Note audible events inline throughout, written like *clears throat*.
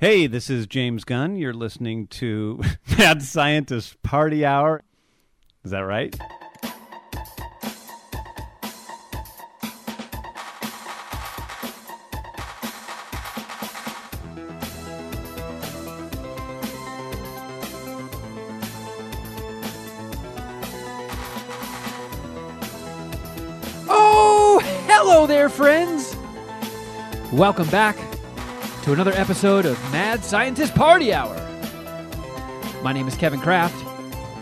Hey, this is James Gunn. You're listening to *laughs* Mad Scientist Party Hour. Is that right? Oh, hello there, friends! Welcome back to another episode of Mad Scientist Party Hour. My name is Kevin Kraft,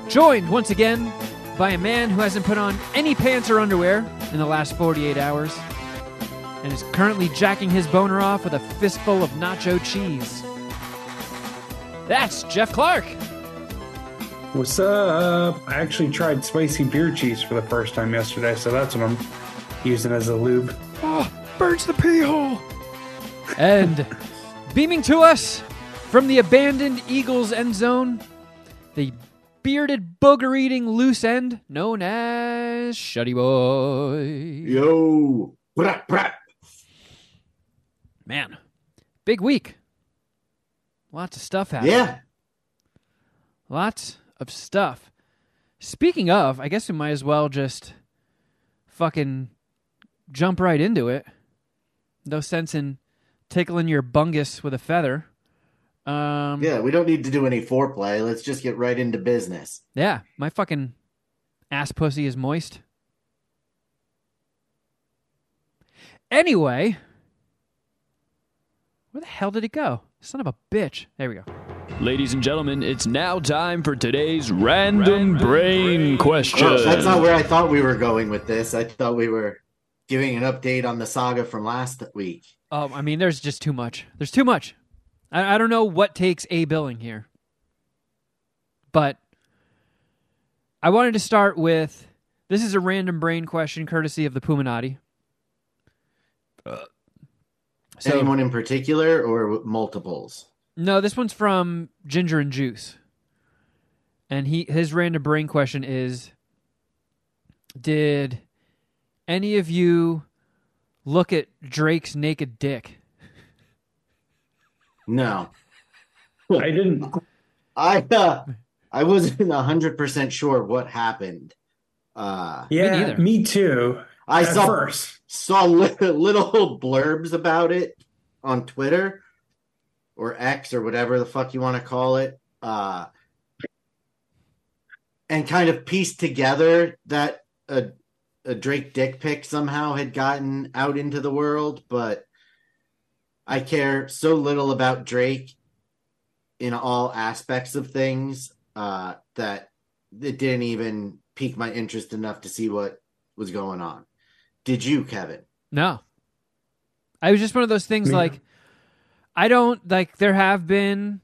joined once again by a man who hasn't put on any pants or underwear in the last 48 hours and is currently jacking his boner off with a fistful of nacho cheese. That's Geoff Clark. What's up? I actually tried spicy beer cheese for the first time yesterday, so that's what I'm using as a lube. Oh, burns the pee hole. And beaming to us from the abandoned Eagles end zone, the bearded booger eating loose end known as Shuddy Boy. Yo, brat, brat. Man, big week. Lots of stuff happening. Yeah, Lots of stuff. Speaking of, I guess we might as well just fucking jump right into it. No sense in tickling your bungus with a feather. Um, yeah. We don't need to do any foreplay. Let's just get right into business. yeah, my fucking ass pussy is moist. Anyway, where the hell did it go? Son of a bitch. There we go. Ladies and gentlemen, it's now time for today's random, brain, question. Oh, that's not where I thought we were going with this. I thought we were giving an update on the saga from last week. Um, I mean, there's just too much. There's too much. I, I don't know what takes a billing here, but I wanted to start with this is a random brain question, courtesy of the Puminati. So Anyone in particular or multiples? no, this one's from Ginger and Juice, and he his random brain question is: Did any of you look at Drake's naked dick? No, *laughs* I didn't. I uh, I wasn't hundred percent sure what happened. Uh, Yeah, neither. me, too. I at saw first. saw li- *laughs* little blurbs about it on Twitter or X or whatever the fuck you want to call it. Uh, and kind of pieced together that a, a Drake dick pic somehow had gotten out into the world, but I care so little about Drake in all aspects of things uh, that it didn't even pique my interest enough to see what was going on. Did you, Kevin? No. I was just one of those things Me like I don't like there have been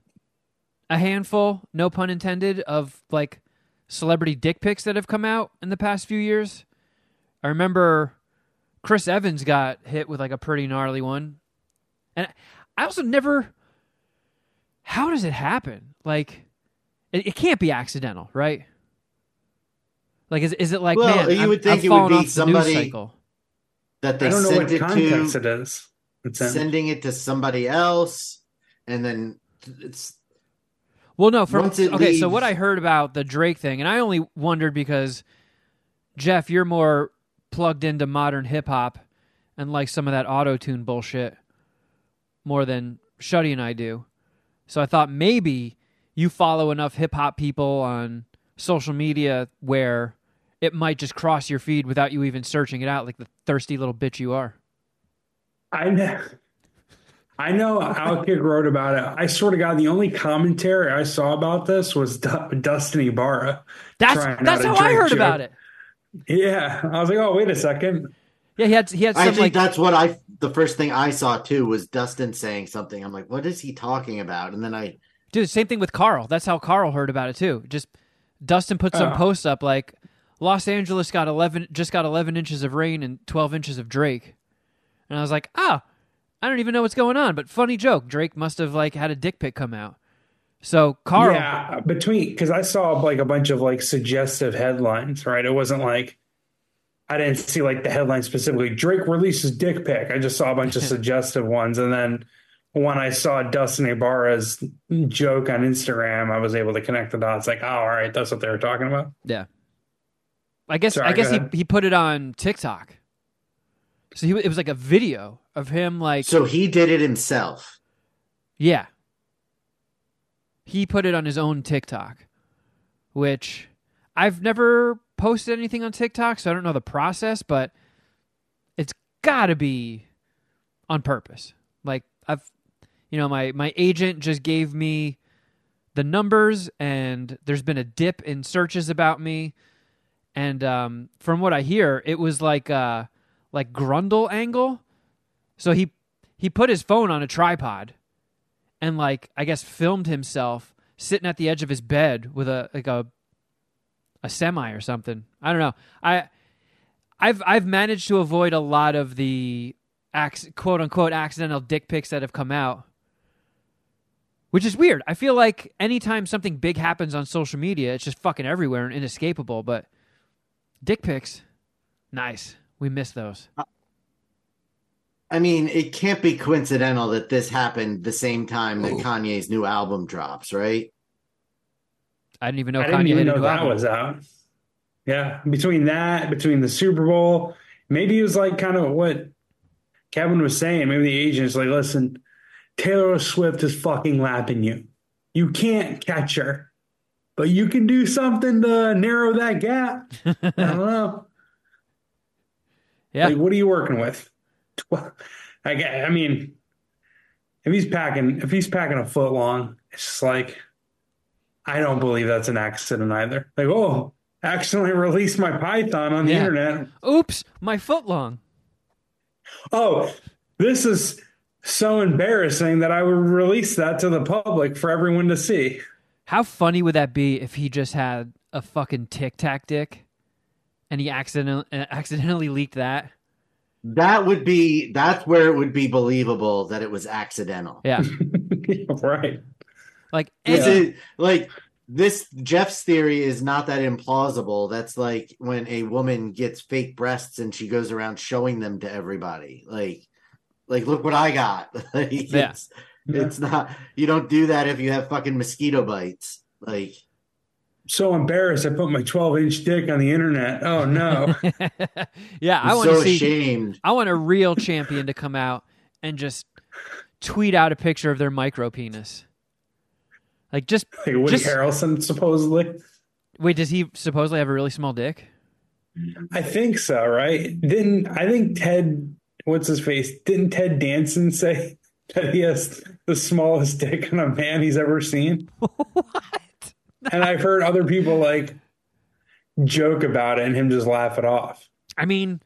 a handful, no pun intended, of like celebrity dick pics that have come out in the past few years. I remember Chris Evans got hit with like a pretty gnarly one. And I also never how does it happen? Like it, it can't be accidental, right? Like is is it like Well, man, you I'm- would think I've it would be off the news somebody- cycle. That they I don't know sent what it context to, it is. It's sending it to somebody else, and then it's Well, no. From Once it okay, so what I heard about the Drake thing, and I only wondered because Jeff, you're more plugged into modern hip hop and like some of that auto tune bullshit more than Shuddy and I do. So I thought maybe you follow enough hip hop people on social media where it might just cross your feed without you even searching it out, like the thirsty little bitch you are. I know. I know Outkick wrote about it. I swear to God, the only commentary I saw about this was Du- Dustin Ibarra. That's that's how I heard joke. about it. Yeah, I was like, oh, wait a second. Yeah, he had he had I think like that's what I the first thing I saw too was Dustin saying something. I'm like, what is he talking about? And then I Dude, same thing with Carl. That's how Carl heard about it too. Just Dustin put some Oh. posts up like Los Angeles got eleven just got eleven inches of rain and twelve inches of Drake. And I was like, ah, I don't even know what's going on, but funny joke. Drake must have like had a dick pic come out. So Carl Yeah, between because I saw like a bunch of like suggestive headlines, right? It wasn't like I didn't see like the headline specifically. Drake releases dick pic. I just saw a bunch of *laughs* suggestive ones, and then when I saw Dustin Ibarra's joke on Instagram, I was able to connect the dots. Like, oh, all right, that's what they were talking about. Yeah. I guess Sorry, I guess he, he put it on TikTok. So he, it was like a video of him like So he did it himself. yeah. He put it on his own TikTok, which I've never posted anything on TikTok, so I don't know the process, but it's got to be on purpose. Like I've you know, my my agent just gave me the numbers and there's been a dip in searches about me and um, from what I hear, it was like uh, like Grundle angle. So he he put his phone on a tripod, and like I guess filmed himself sitting at the edge of his bed with a like a a semi or something. I don't know. I I've I've managed to avoid a lot of the ac- quote unquote accidental dick pics that have come out. Which is weird. I feel like anytime something big happens on social media, it's just fucking everywhere and inescapable. But dick pics, nice. We miss those. I mean, it can't be coincidental that this happened the same time that Kanye's new album drops, right? I didn't even know I didn't Kanye even had a know new that album. was out. Yeah, between that, between the Super Bowl, maybe it was like kind of what Kevin was saying. Maybe the agent's like, listen, Taylor Swift is fucking lapping you. You can't catch her, but you can do something to narrow that gap. *laughs* I don't know. Yeah. Like, what are you working with? Tw- I, gue- I mean, if he's packing, if he's packing a foot long, it's just like, I don't believe that's an accident either. Like, oh, accidentally released my Python on the Yeah. internet. Oops, my foot long. Oh, this is so embarrassing that I would release that to the public for everyone to see. How funny would that be if he just had a fucking tic tac dick and he accidentally accidentally leaked that? That would be that's where it would be believable that it was accidental. Yeah. *laughs* right. Like is any, is like this Geoff's theory is not that implausible. That's like when a woman gets fake breasts and she goes around showing them to everybody. Like like look what I got. *laughs* like, Yeah. it's, it's not you don't do that if you have fucking mosquito bites. Like So embarrassed. I put my 12 inch dick on the internet. Oh, no. *laughs* yeah, I I'm want so to see. ashamed. I want a real champion to come out and just tweet out a picture of their micro penis. Like, just *laughs* like Woody Just- Harrelson, supposedly. wait. Does he supposedly have a really small dick? I think so, right? Didn't I think Ted what's his face? Didn't Ted Danson say *laughs* that he has the smallest dick on a man he's ever seen? what? And I've heard other people like joke about it and him just laugh it off. I mean,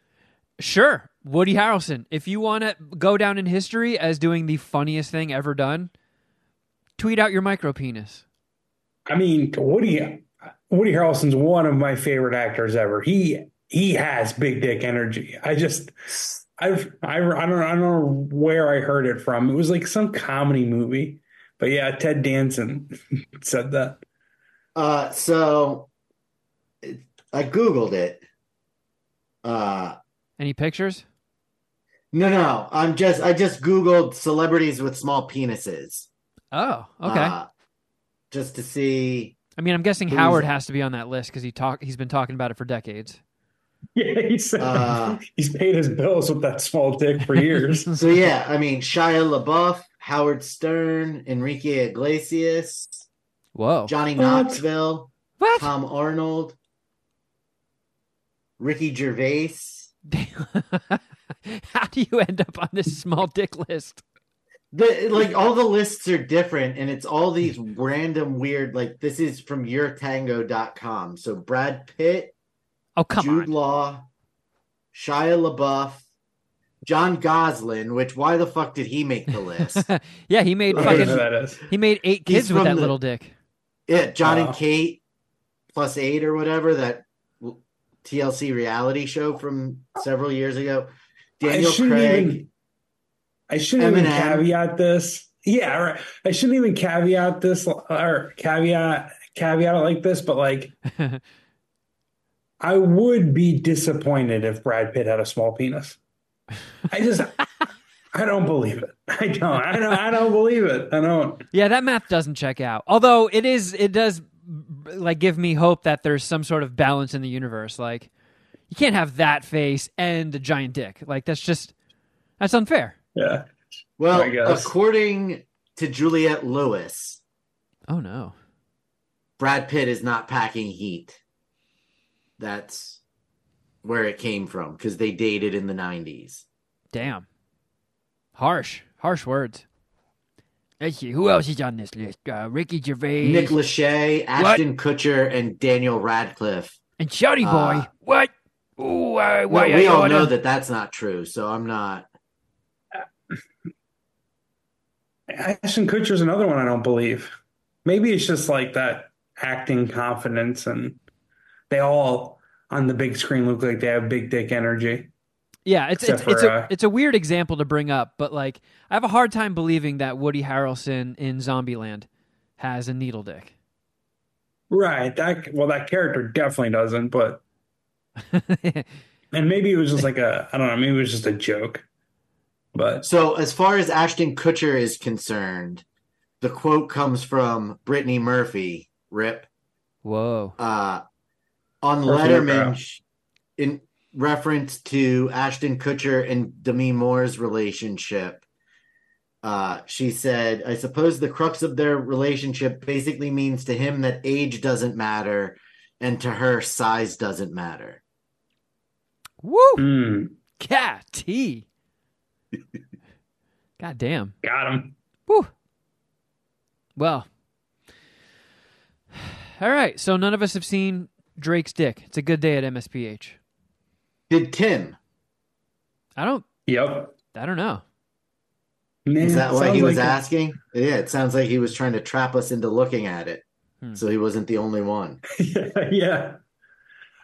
sure, Woody Harrelson. If you want to go down in history as doing the funniest thing ever done, tweet out your micro penis. I mean, Woody Woody Harrelson's one of my favorite actors ever. He he has big dick energy. I just I've I, I don't I don't know where I heard it from. It was like some comedy movie. But yeah, Ted Danson *laughs* said that. Uh so I googled it. Uh Any pictures? no no, I'm just I just googled celebrities with small penises. Oh, okay. Uh, just to see I mean, I'm guessing Howard has to be on that list because he talk he's been talking about it for decades. *laughs* Yeah, he said Uh, he's paid his bills with that small dick for years. *laughs* So yeah, I mean Shia LaBeouf, Howard Stern, Enrique Iglesias, Whoa. Johnny Knoxville, what? Tom Arnold, Ricky Gervais. *laughs* How do you end up on this small dick list? The like all the lists are different and it's all these random weird like this is from yourtango.com. So Brad Pitt, Oh, come Jude on. Law, Shia LaBeouf, Jon Gosselin, which why the fuck did he make the list? *laughs* yeah, he made I don't know who fucking he made eight He's kids with that the- little dick. Yeah, John Wow. and Kate plus eight or whatever that TLC reality show from several years ago. Daniel I shouldn't Craig. even I shouldn't even caveat this. Yeah, right. I shouldn't even caveat this or caveat caveat it like this, but like *laughs* I would be disappointed if Brad Pitt had a small penis. I just I don't believe it. *laughs* I don't. I don't. I don't believe it. I don't. Yeah, that math doesn't check out. Although it is, it does like give me hope that there's some sort of balance in the universe. Like you can't have that face and a giant dick. Like that's just that's unfair. Yeah. Well, according to Juliette Lewis, Oh no. Brad Pitt is not packing heat. That's where it came from because they dated in the 90s. Damn. Harsh. Harsh words. Let's see. Who else is on this list? Uh, Ricky Gervais Nick Lachey, Ashton Kutcher, and Daniel Radcliffe. and Shuddy Boy. Uh, what? Ooh, uh, Well, why we I all oughta- know that that's not true, so I'm not. Ashton Kutcher's another one I don't believe. Maybe it's just like that acting confidence, and they all on the big screen look like they have big dick energy. Yeah, it's it's Except it's for, a uh, it's a weird example to bring up, but like I have a hard time believing that Woody Harrelson in Zombieland has a needle dick. Right. That well, that character definitely doesn't. But and maybe it was just like a I don't know. Maybe it was just a joke. But So, as far as Ashton Kutcher is concerned, the quote comes from Brittany Murphy, Rip, Whoa. uh, on Murphy Letterman in reference to Ashton Kutcher and Demi Moore's relationship. Uh, she said, I suppose the crux of their relationship basically means to him that age doesn't matter and to her size doesn't matter. Woo! mm, Cat T. *laughs* God damn. got him. Woo. Well. *sighs* All right. So none of us have seen Drake's dick. It's a good day at MSPH. Did Tim? I don't. Yep. I don't know. Is that what he was like it. asking? Yeah, it sounds like he was trying to trap us into looking at it. Hmm. So he wasn't the only one. *laughs* yeah, yeah.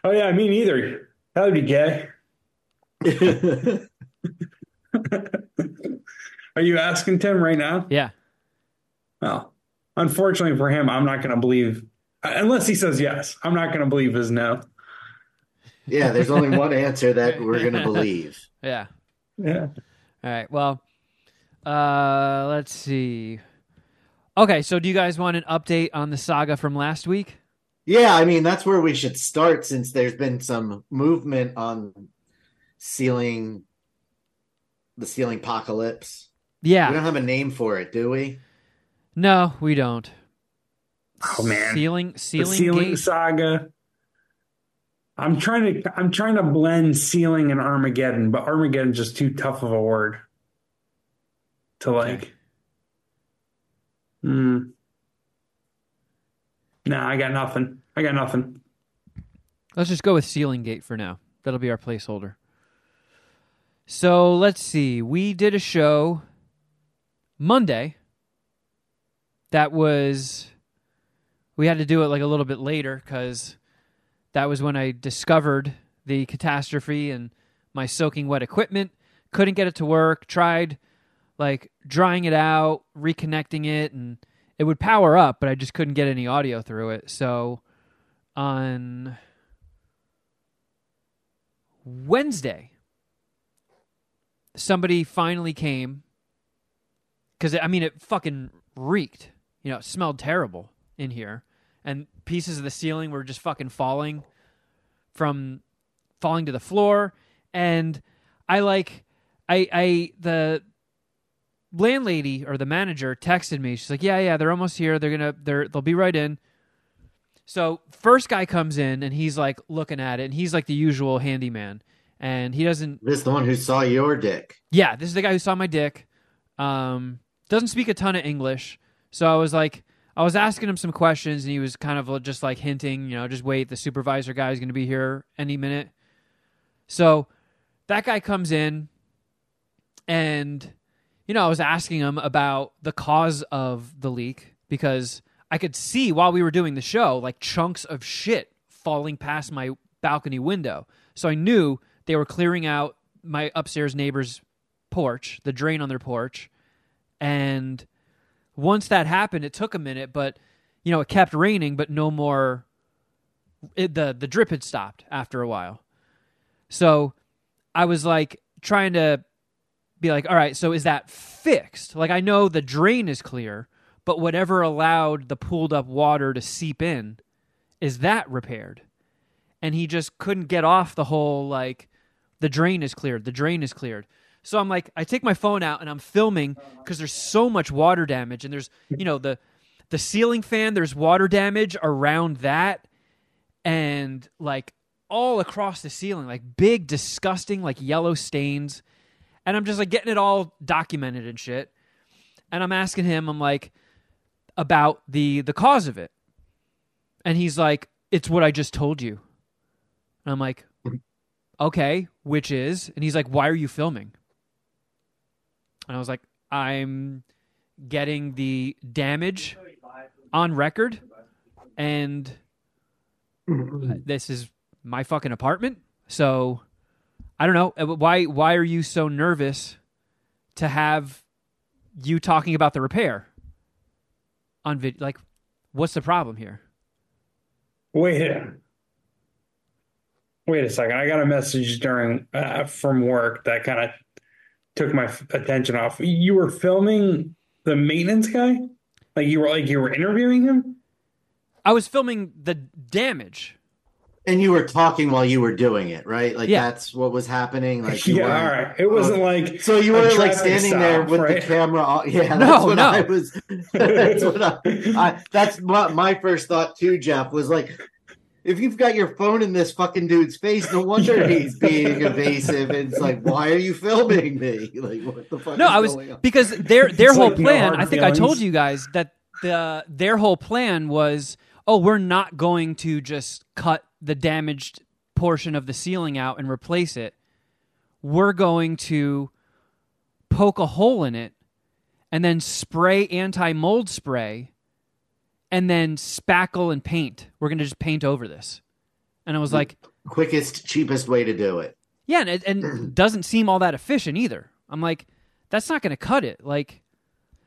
Oh yeah, me neither. That would be gay. *laughs* Are you asking Tim right now? Yeah. Well, unfortunately for him, I'm not going to believe unless he says yes. I'm not going to believe his no. Yeah, there's only one answer that *laughs* we're going to believe. Yeah. Yeah. All right. Well, uh, let's see. Okay. So do you guys want an update on the saga from last week? Yeah, I mean, that's where we should start since there's been some movement on sealing the sealing apocalypse. Yeah. We don't have a name for it, do we? No, we don't. Oh man. Ceiling, the ceiling, ceiling gate. saga. I'm trying to I'm trying to blend ceiling and Armageddon, but Armageddon's just too tough of a word to like. Hmm. No, I got nothing. I got nothing. Let's just go with ceiling gate for now. That'll be our placeholder. So let's see. We did a show Monday that was we had to do it like a little bit later because that was when I discovered the catastrophe and my soaking wet equipment. Couldn't get it to work. Tried like drying it out, reconnecting it, and it would power up, but I just couldn't get any audio through it. So on Wednesday, somebody finally came because I mean it fucking reeked. You know, it smelled terrible in here, and pieces of the ceiling were just fucking falling from falling to the floor. And I like, I I the landlady or the manager texted me. She's like, "Yeah, yeah, they're almost here. They're gonna they're they'll be right in." So first guy comes in and he's like looking at it, and he's like the usual handyman, and he doesn't This is the one who saw your dick. yeah, this is the guy who saw my dick. Um, doesn't speak a ton of English, so I was like, I was asking him some questions, and he was kind of just like hinting, you know, just wait, the supervisor guy is going to be here any minute. So that guy comes in, and you know, I was asking him about the cause of the leak because I could see while we were doing the show, like chunks of shit falling past my balcony window. So I knew they were clearing out my upstairs neighbor's porch, the drain on their porch. And once that happened, it took a minute, but you know, it kept raining, but no more it, the the drip had stopped after a while. So I was like trying to be like, all right, so is that fixed? Like I know the drain is clear, but whatever allowed the pooled up water to seep in, is that repaired? And he just couldn't get off the whole like the drain is cleared, the drain is cleared. So I'm like, I take my phone out and I'm filming because there's so much water damage, and there's you know the the ceiling fan, there's water damage around that, and like all across the ceiling, like big, disgusting, like yellow stains. And I'm just like getting it all documented and shit. And I'm asking him, I'm like, about the the cause of it. And he's like, It's what I just told you. And I'm like, Okay, which is? And he's like, Why are you filming? And I was like, I'm getting the damage on record and this is my fucking apartment. So I don't know Uh, why. Why are you so nervous to have you talking about the repair on video? Like, what's the problem here? Wait a wait a second. I got a message during uh, from work that kind of took my f- attention off. You were filming the maintenance guy, like you were like you were interviewing him. I was filming the damage. And you were talking while you were doing it, right? Like Yeah. that's what was happening. Like you *laughs* yeah, all. It wasn't oh. like So you were like traffic standing there with right? the camera. On. *laughs* Yeah, that's No, what no. I was. *laughs* That's what I, I. That's what my first thought too, Geoff. Was like, if you've got your phone in this fucking dude's face, no wonder *laughs* Yeah. he's being evasive. And it's like, why are you filming me? *laughs* Like, what the fuck? No, is I was going on? because their their It's whole like plan. I think I told you guys that the their whole plan was, oh, we're not going to just cut the damaged portion of the ceiling out and replace it. We're going to poke a hole in it and then spray anti mold spray and then spackle and paint. We're going to just paint over this. And I was like, quickest, cheapest way to do it. yeah, and it and *clears throat* doesn't seem all that efficient either. I'm like, that's not going to cut it. Like,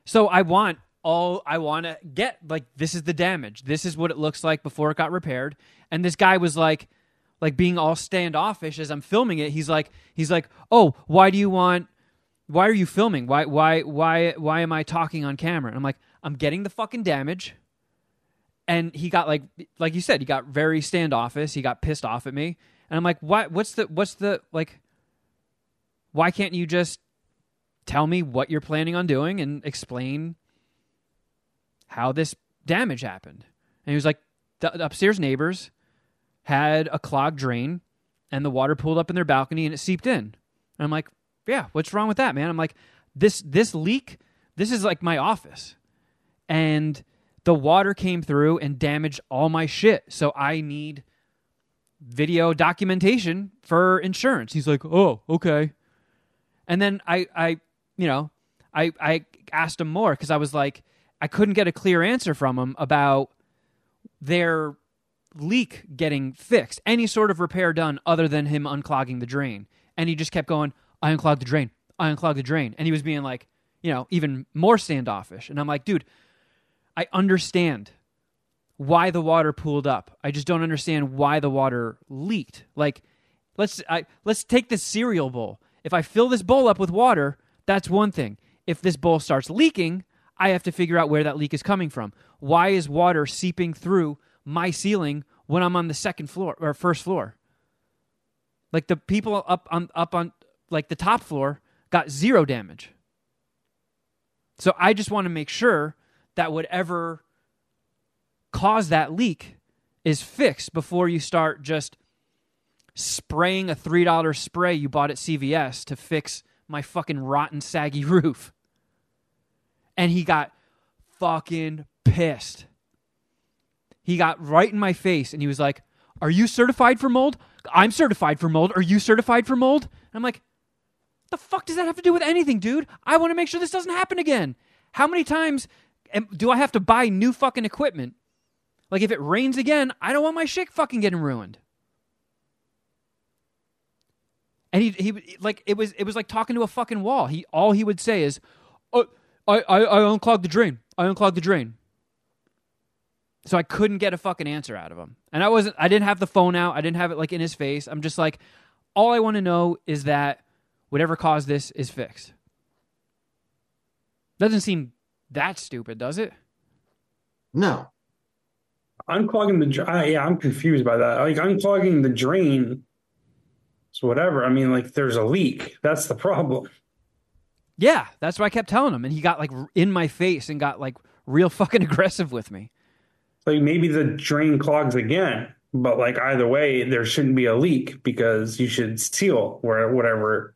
so I want all I want to get like this is the damage. This is what it looks like before it got repaired. And this guy was like, like being all standoffish as I'm filming it. He's like, he's like, oh, why do you want? Why are you filming? Why why why why am I talking on camera? And I'm like, I'm getting the fucking damage. And he got like like you said, he got very standoffish. He got pissed off at me. And I'm like, what what's the what's the like why can't you just tell me what you're planning on doing and explain how this damage happened? And he was like, the upstairs neighbors had a clogged drain and the water pulled up in their balcony and it seeped in. And I'm like, yeah, what's wrong with that, man? I'm like, this this leak, this is like my office. And the water came through and damaged all my shit. So I need video documentation for insurance. He's like, "Oh, okay." And then I I you know, I I asked him more cuz I was like I couldn't get a clear answer from him about their leak getting fixed, any sort of repair done other than him unclogging the drain. And he just kept going, I unclogged the drain. I unclogged the drain. And he was being like, you know, even more standoffish. And I'm like, dude, I understand why the water pooled up. I just don't understand why the water leaked. Like, let's I, let's take this cereal bowl. If I fill this bowl up with water, that's one thing. If this bowl starts leaking, I have to figure out where that leak is coming from. Why is water seeping through my ceiling when I'm on the second floor or first floor? Like the people up on up on like the top floor got zero damage. So I just want to make sure that whatever caused that leak is fixed before you start just spraying a $3 spray you bought at CVS to fix my fucking rotten saggy *laughs* roof. And he got fucking pissed. He got right in my face and he was like, Are you certified for mold? I'm certified for mold. Are you certified for mold? And I'm like, the fuck does that have to do with anything, dude? I want to make sure this doesn't happen again. How many times am, do I have to buy new fucking equipment? Like if it rains again, I don't want my shit fucking getting ruined. And he he like it was it was like talking to a fucking wall. He all he would say is, "Oh, I I, I unclogged the drain. I unclogged the drain." So I couldn't get a fucking answer out of him. And I wasn't I didn't have the phone out. I didn't have it like in his face. I'm just like all I want to know is that whatever caused this is fixed. Doesn't seem that stupid, does it? No. Unclogging the dr- uh, yeah, I'm confused by that. Like unclogging the drain, so whatever. I mean, like there's a leak. That's the problem. Yeah, that's what I kept telling him, and he got like in my face and got like real *laughs* fucking aggressive with me. Like maybe the drain clogs again, but like either way, there shouldn't be a leak because you should seal where whatever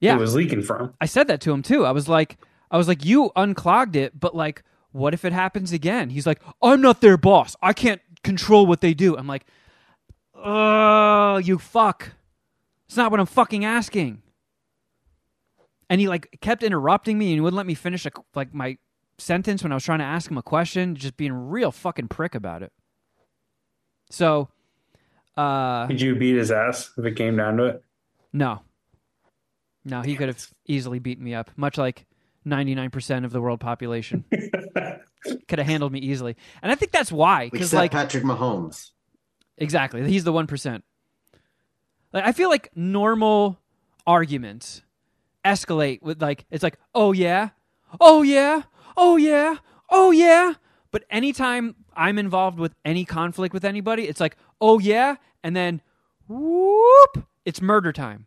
Yeah, it was leaking from. I said that to him too. I was like, I was like, you unclogged it, but like, what if it happens again? He's like, I'm not their boss. I can't control what they do. I'm like, oh, you fuck. It's not what I'm fucking asking. And he like kept interrupting me and he wouldn't let me finish a, like my sentence when I was trying to ask him a question, just being real fucking prick about it. So, uh, Did you beat his ass if it came down to it? no. No, he could have easily beaten me up, much like 99% of the world population. *laughs* could have handled me easily. And I think that's why. Because, Except like, Patrick Mahomes. exactly, he's the 1%. Like, I feel like normal arguments escalate with, like, it's like, oh, yeah, oh, yeah, oh, yeah, oh, yeah. But anytime I'm involved with any conflict with anybody, it's like, oh, yeah, and then whoop, it's murder time.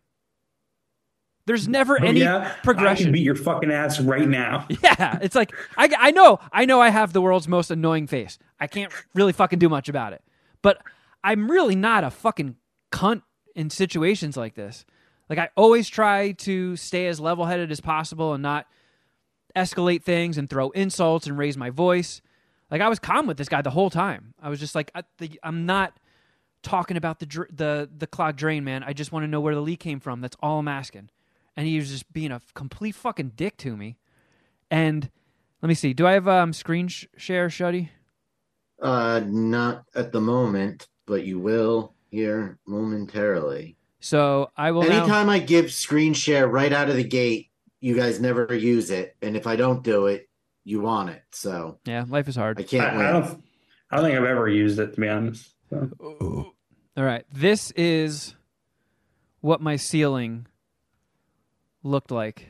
There's never Oh, any yeah, I progression. can beat your fucking ass right now. *laughs* Yeah, it's like I, I know I know I have the world's most annoying face. I can't really fucking do much about it. But I'm really not a fucking cunt in situations like this. Like I always try to stay as level-headed as possible and not escalate things and throw insults and raise my voice. Like I was calm with this guy the whole time. I was just like I, the, I'm not talking about the the the clogged drain, man. I just want to know where the leak came from. That's all I'm asking. And he was just being a complete fucking dick to me. And let me see. Do I have um screen sh- share, Shuddy? Uh, not at the moment, but you will here momentarily. So I will now. Anytime I give screen share right out of the gate, you guys never use it, and if I don't do it, you want it. So Yeah, life is hard. I, can't I win. don't. I don't think I've ever used it to be honest. So. All right, this is what my ceiling looked like.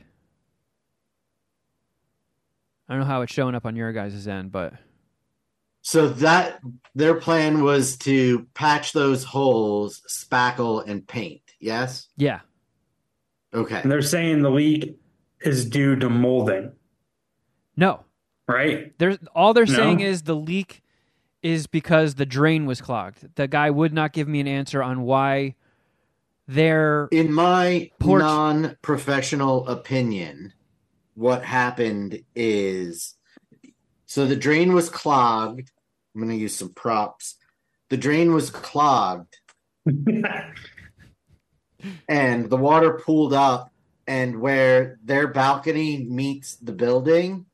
I don't know how it's showing up on your guys' end, but So that their plan was to patch those holes, spackle, and paint. Yes. yeah, Okay. And they're saying the leak is due to molding, no. right? There's all they're No? saying is the leak is because the drain was clogged. The guy would not give me an answer on why their In my Porch- non-professional opinion, what happened is so the drain was clogged. I'm going to use some props. The drain was clogged *laughs* and the water pooled up and where their balcony meets the building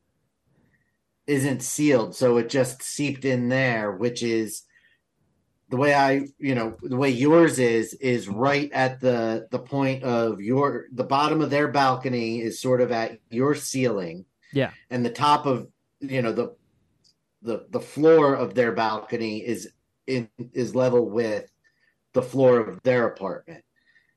isn't sealed so it just seeped in there which is the way i you know the way yours is is right at the the point of your the bottom of their balcony is sort of at your ceiling Yeah. and the top of you know the the the floor of their balcony is in is level with the floor of their apartment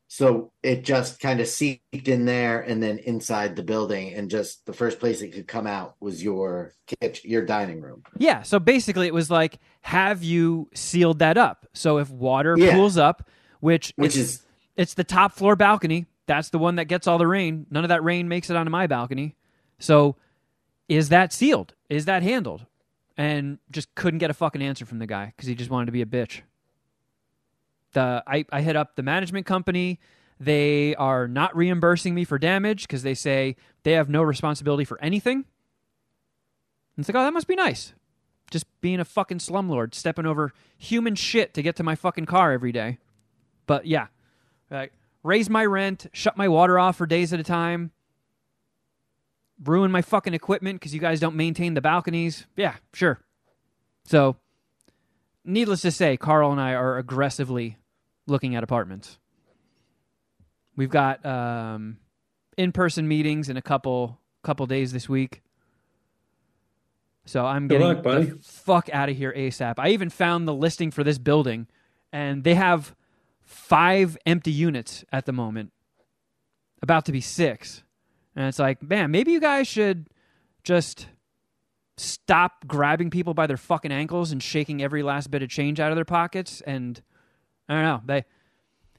so it just kind of seeped in there and then inside the building and just the first place it could come out was your kitchen your dining room Yeah, so basically it was like, have you sealed that up? So if water Yeah. pools up, which which is it's the top floor balcony, that's the one that gets all the rain. None of that rain makes it onto my balcony. So is that sealed? Is that handled? And just couldn't get a fucking answer from the guy because he just wanted to be a bitch. The I, I hit up the management company. They are not reimbursing me for damage because they say they have no responsibility for anything. And it's like, oh, that must be nice. Just being a fucking slumlord, stepping over human shit to get to my fucking car every day. But yeah, like raise my rent, shut my water off for days at a time, ruin my fucking equipment because you guys don't maintain the balconies. Yeah, sure. So, needless to say, Carl and I are aggressively looking at apartments. We've got um, in-person meetings in a couple couple days this week. So I'm Good getting luck, the fuck out of here ASAP. I even found the listing for this building, and they have five empty units at the moment, about to be six. And it's like, man, maybe you guys should just stop grabbing people by their fucking ankles and shaking every last bit of change out of their pockets and I don't know. They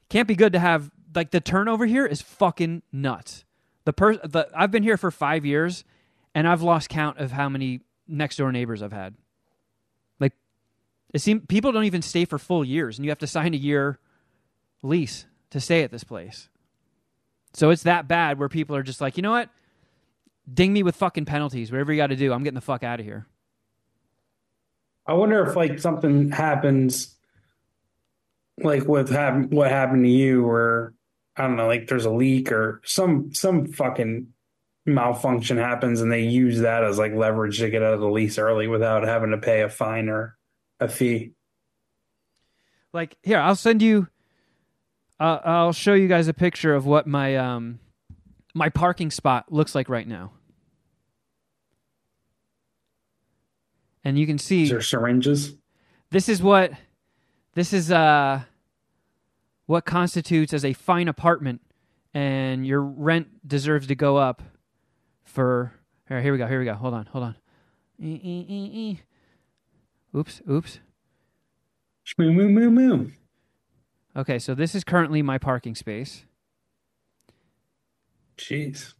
can't be good to have like the turnover here is fucking nuts. The per the I've been here for 5 years and I've lost count of how many next door neighbors I've had. Like it seems people don't even stay for full years and you have to sign a year lease to stay at this place. So it's that bad where people are just like, "You know what? Ding me with fucking penalties. Whatever you got to do. I'm getting the fuck out of here." I wonder if like something happens, like with hap- what happened to you, or I don't know, like there's a leak or some some fucking malfunction happens, and they use that as like leverage to get out of the lease early without having to pay a fine or a fee. Like here, I'll send you. Uh, I'll show you guys a picture of what my um my parking spot looks like right now, and you can see Is there syringes? this is what this is uh what constitutes as a fine apartment and your rent deserves to go up for here, here we go here we go hold on hold on eh. oops oops okay so this is currently my parking space Jeez.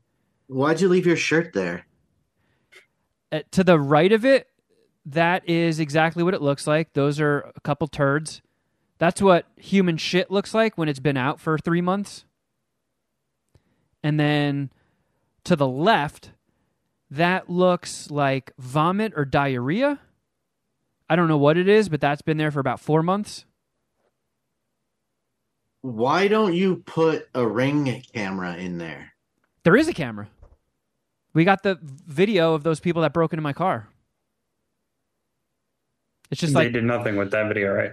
Why'd you leave your shirt there? uh, to the right of it that is exactly what it looks like those are a couple turds that's what human shit looks like when it's been out for three months. And then to the left that looks like vomit or diarrhea. I don't know what it is but that's been there for about four months. Why don't you put a ring camera in there? there is a camera. We got the video of those people that broke into my car. It's just they like did nothing with that video, right?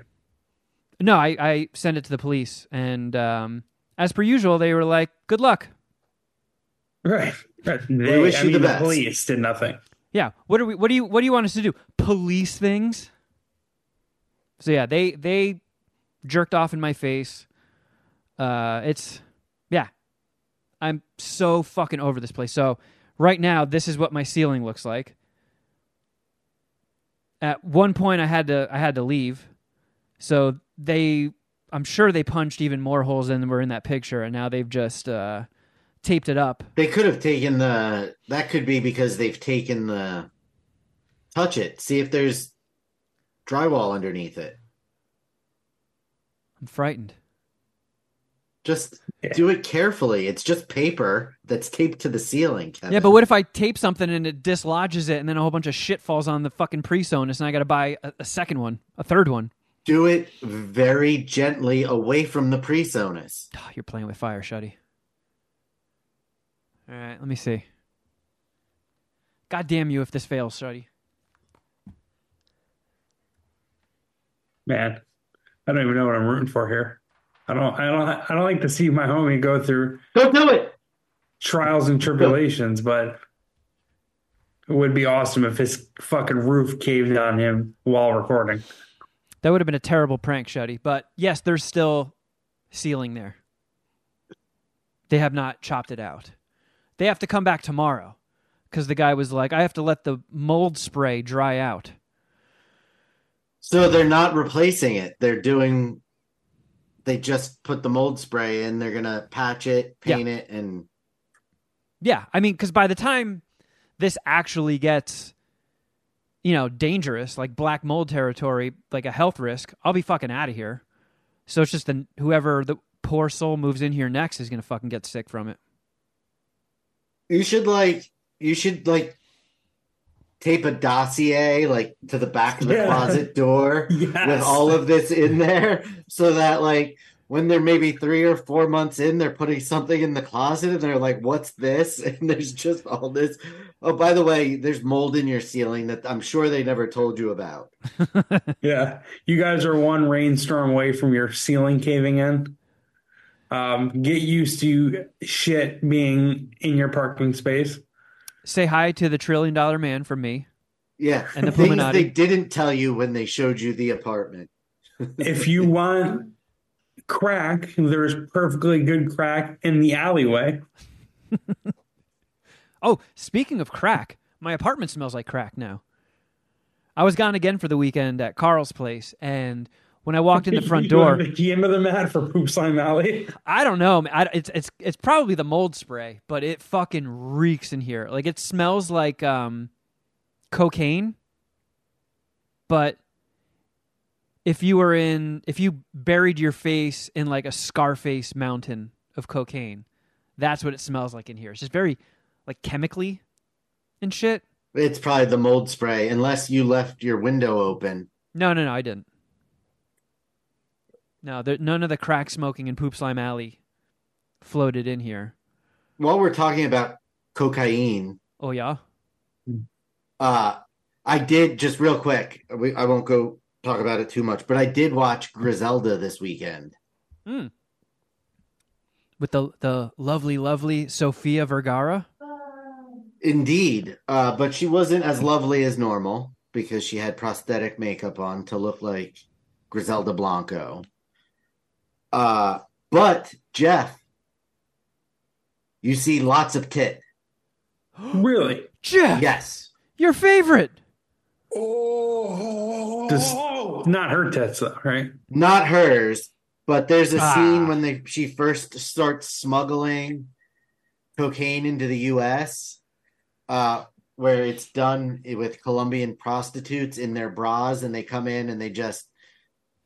No, I, I sent it to the police, and um, as per usual, they were like, "Good luck." Right. right. They, wish I you mean, the the, police did nothing. Yeah. What are we? What do you? What do you want us to do? Police things? So yeah, they they jerked off in my face. Uh, it's yeah. I'm so fucking over this place. So right now, this is what my ceiling looks like. At one point, I had to I had to leave, so they I'm sure they punched even more holes than were in that picture, and now they've just uh, taped it up. They could have taken the. That could be because they've taken the. Touch it. See if there's drywall underneath it. I'm frightened. Just Yeah. do it carefully. It's just paper that's taped to the ceiling. Kevin. Yeah, but what if I tape something and it dislodges it, and then a whole bunch of shit falls on the fucking PreSonus, and I got to buy a, a second one, a third one? Do it very gently away from the PreSonus. Oh, ah, you're playing with fire, Shuddy. All right, let me see. God damn you if this fails, Shuddy. Man, I don't even know what I'm rooting for here. I don't. I don't. I don't like to see my homie go through Don't do it. trials and tribulations, but it would be awesome if his fucking roof caved on him while recording. That would have been a terrible prank, Shuddy. But yes, there's still ceiling there. They have not chopped it out. They have to come back tomorrow because the guy was like, I have to let the mold spray dry out. So they're not replacing it. They're doing. They just put the mold spray in. They're gonna patch it, Yeah. paint it, and Yeah, I mean, because by the time this actually gets, you know, dangerous, like black mold territory, like a health risk, I'll be fucking out of here. So it's just the whoever the poor soul moves in here next is gonna fucking get sick from it. you should like you should like tape a dossier like to the back of the Yeah. closet door *laughs* Yes. with all of this in there so that like when they're maybe three or four months in they're putting something in the closet and they're like what's this *laughs* and there's just all this oh by the way there's mold in your ceiling that i'm sure they never told you about *laughs* Yeah, you guys are one rainstorm away from your ceiling caving in. Um, get used to shit being in your parking space. Say hi to the trillion dollar man from me. yeah And the things Illuminati. they didn't tell you when they showed you the apartment If you want crack, there's perfectly good crack in the alleyway. *laughs* Oh, speaking of crack, my apartment smells like crack now. I was gone again for the weekend at Carl's place, and when I walked in the *laughs* front door, The end of the mat for Poop Slime Alley. I don't know. I, it's it's it's probably the mold spray, but it fucking reeks in here. Like it smells like um, cocaine. But if you were in, if you buried your face in like a Scarface mountain of cocaine, that's what it smells like in here. It's just very like chemically and shit. It's probably the mold spray, unless you left your window open. No, no, no, I didn't. No, there, none of the crack smoking in Poop Slime Alley floated in here. While we're talking about cocaine, Oh yeah. uh, I did just real quick. We, I won't go talk about it too much, but I did watch Griselda this weekend. with the the lovely, lovely Sofia Vergara. Indeed, uh, but she wasn't as lovely as normal because she had prosthetic makeup on to look like Griselda Blanco. Uh, but Geoff, you see lots of tit. *gasps* Really? Geoff, Yes. your favorite. Oh, Just not her tits though, right? not hers, but there's a Ah. scene when they she first starts smuggling cocaine into the U.S. Uh, where it's done with Colombian prostitutes in their bras, and they come in and they just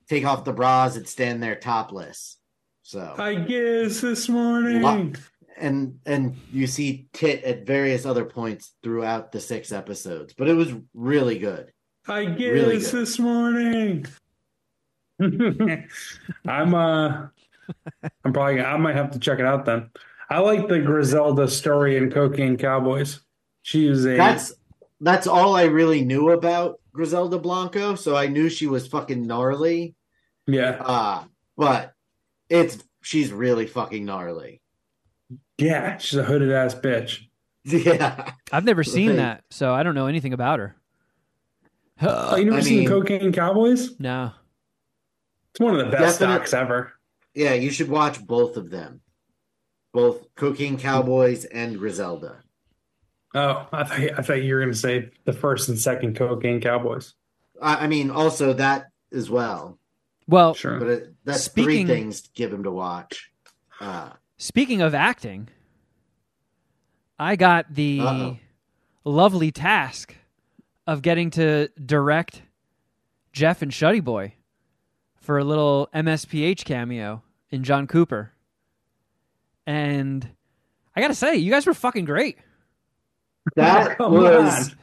take off the bras and stand there topless. So I guess this morning. Lo- and and you see tit at various other points throughout the six episodes, but it was really good. I get Really good. this morning. *laughs* I'm uh I'm probably I might have to check it out then. I like the Griselda story in Cocaine Cowboys. She was a That's that's all I really knew about Griselda Blanco. So I knew she was fucking gnarly. yeah Uh but it's she's really fucking gnarly. yeah she's a hooded ass bitch. *laughs* Yeah. I've never seen Right. that, so I don't know anything about her. Oh, you never I seen mean- Cocaine Cowboys? No. It's one of the best Definite- docs ever. Yeah, you should watch both of them. Both Cocaine Cowboys and Griselda. Oh, I thought I thought you were going to say the first and second Cocaine Cowboys. I, I mean, also that as well. Well, Sure. But it, that's Speaking- three things to give him to watch. Uh, speaking of acting, I got the Uh-oh. lovely task of getting to direct Geoff and Shuddy Boy for a little MSPH cameo in John Cooper. And I got to say, you guys were fucking great. that *laughs* Come was on.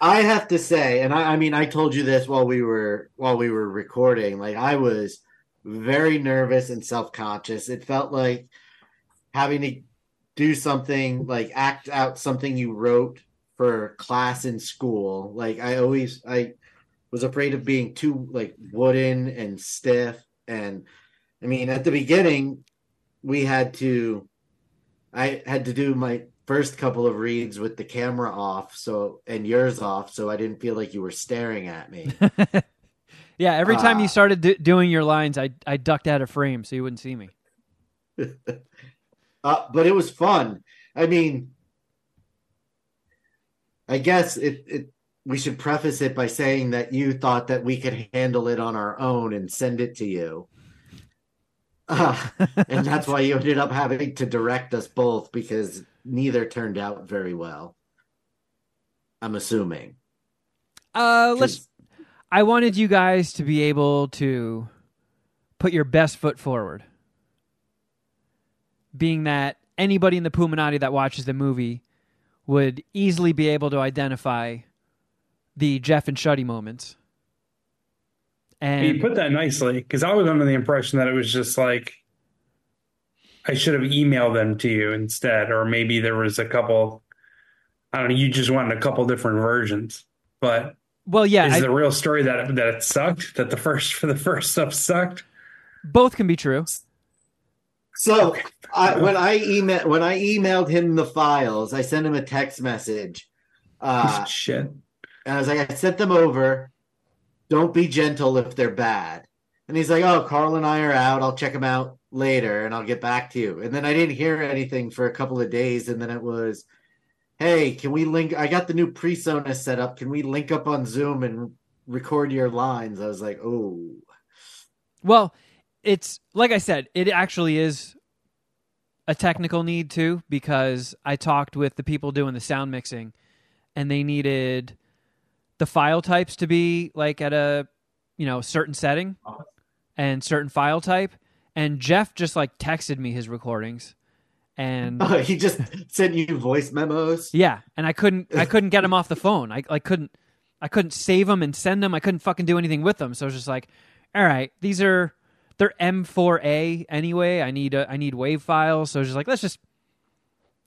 I have to say, and I, I mean, I told you this while we were while we were recording. Like, I was very nervous and self conscious. It felt like having to do something like act out something you wrote for class in school. Like, I always I was afraid of being too like wooden and stiff. And I mean, at the beginning, we had to I had to do my first couple of reads with the camera off so and yours off so I didn't feel like you were staring at me. *laughs* Yeah, every time Ah. you started do- doing your lines, I I ducked out of frame so you wouldn't see me. *laughs* uh, but it was fun. I mean, I guess it, it we should preface it by saying that you thought that we could handle it on our own and send it to you. Uh, *laughs* and that's why you ended up having to direct us both because neither turned out very well. I'm assuming. Uh, let's I wanted you guys to be able to put your best foot forward. Being that anybody in the Puminati that watches the movie would easily be able to identify the Geoff and Shuddy moments. And you put that nicely because I was under the impression that it was just like I should have emailed them to you instead, or maybe there was a couple. I don't know. You just wanted a couple different versions, but well, yeah, is I- the real story that that it sucked? That the first for *laughs* the first stuff sucked? both can be true. So I, when I email when I emailed him the files, I sent him a text message. Uh, Shit. and I was like, I sent them over. Don't be gentle if they're bad. And he's like, Oh, Carl and I are out. I'll check them out later and I'll get back to you. And then I didn't hear anything for a couple of days. And then it was, "Hey, can we link? I got the new PreSonus set up. Can we link up on Zoom and record your lines?" I was like, "Oh, Well, it's like I said, it actually is a technical need too because I talked with the people doing the sound mixing and they needed the file types to be like at a you know certain setting and certain file type. And Geoff just like texted me his recordings and oh *laughs* he just sent you voice memos." yeah and I couldn't I *laughs* couldn't get them off the phone. I like couldn't I couldn't save them and send them I couldn't fucking do anything with them so I was just like all right these are they're M4A anyway I need a, I need wave files so I was just like let's just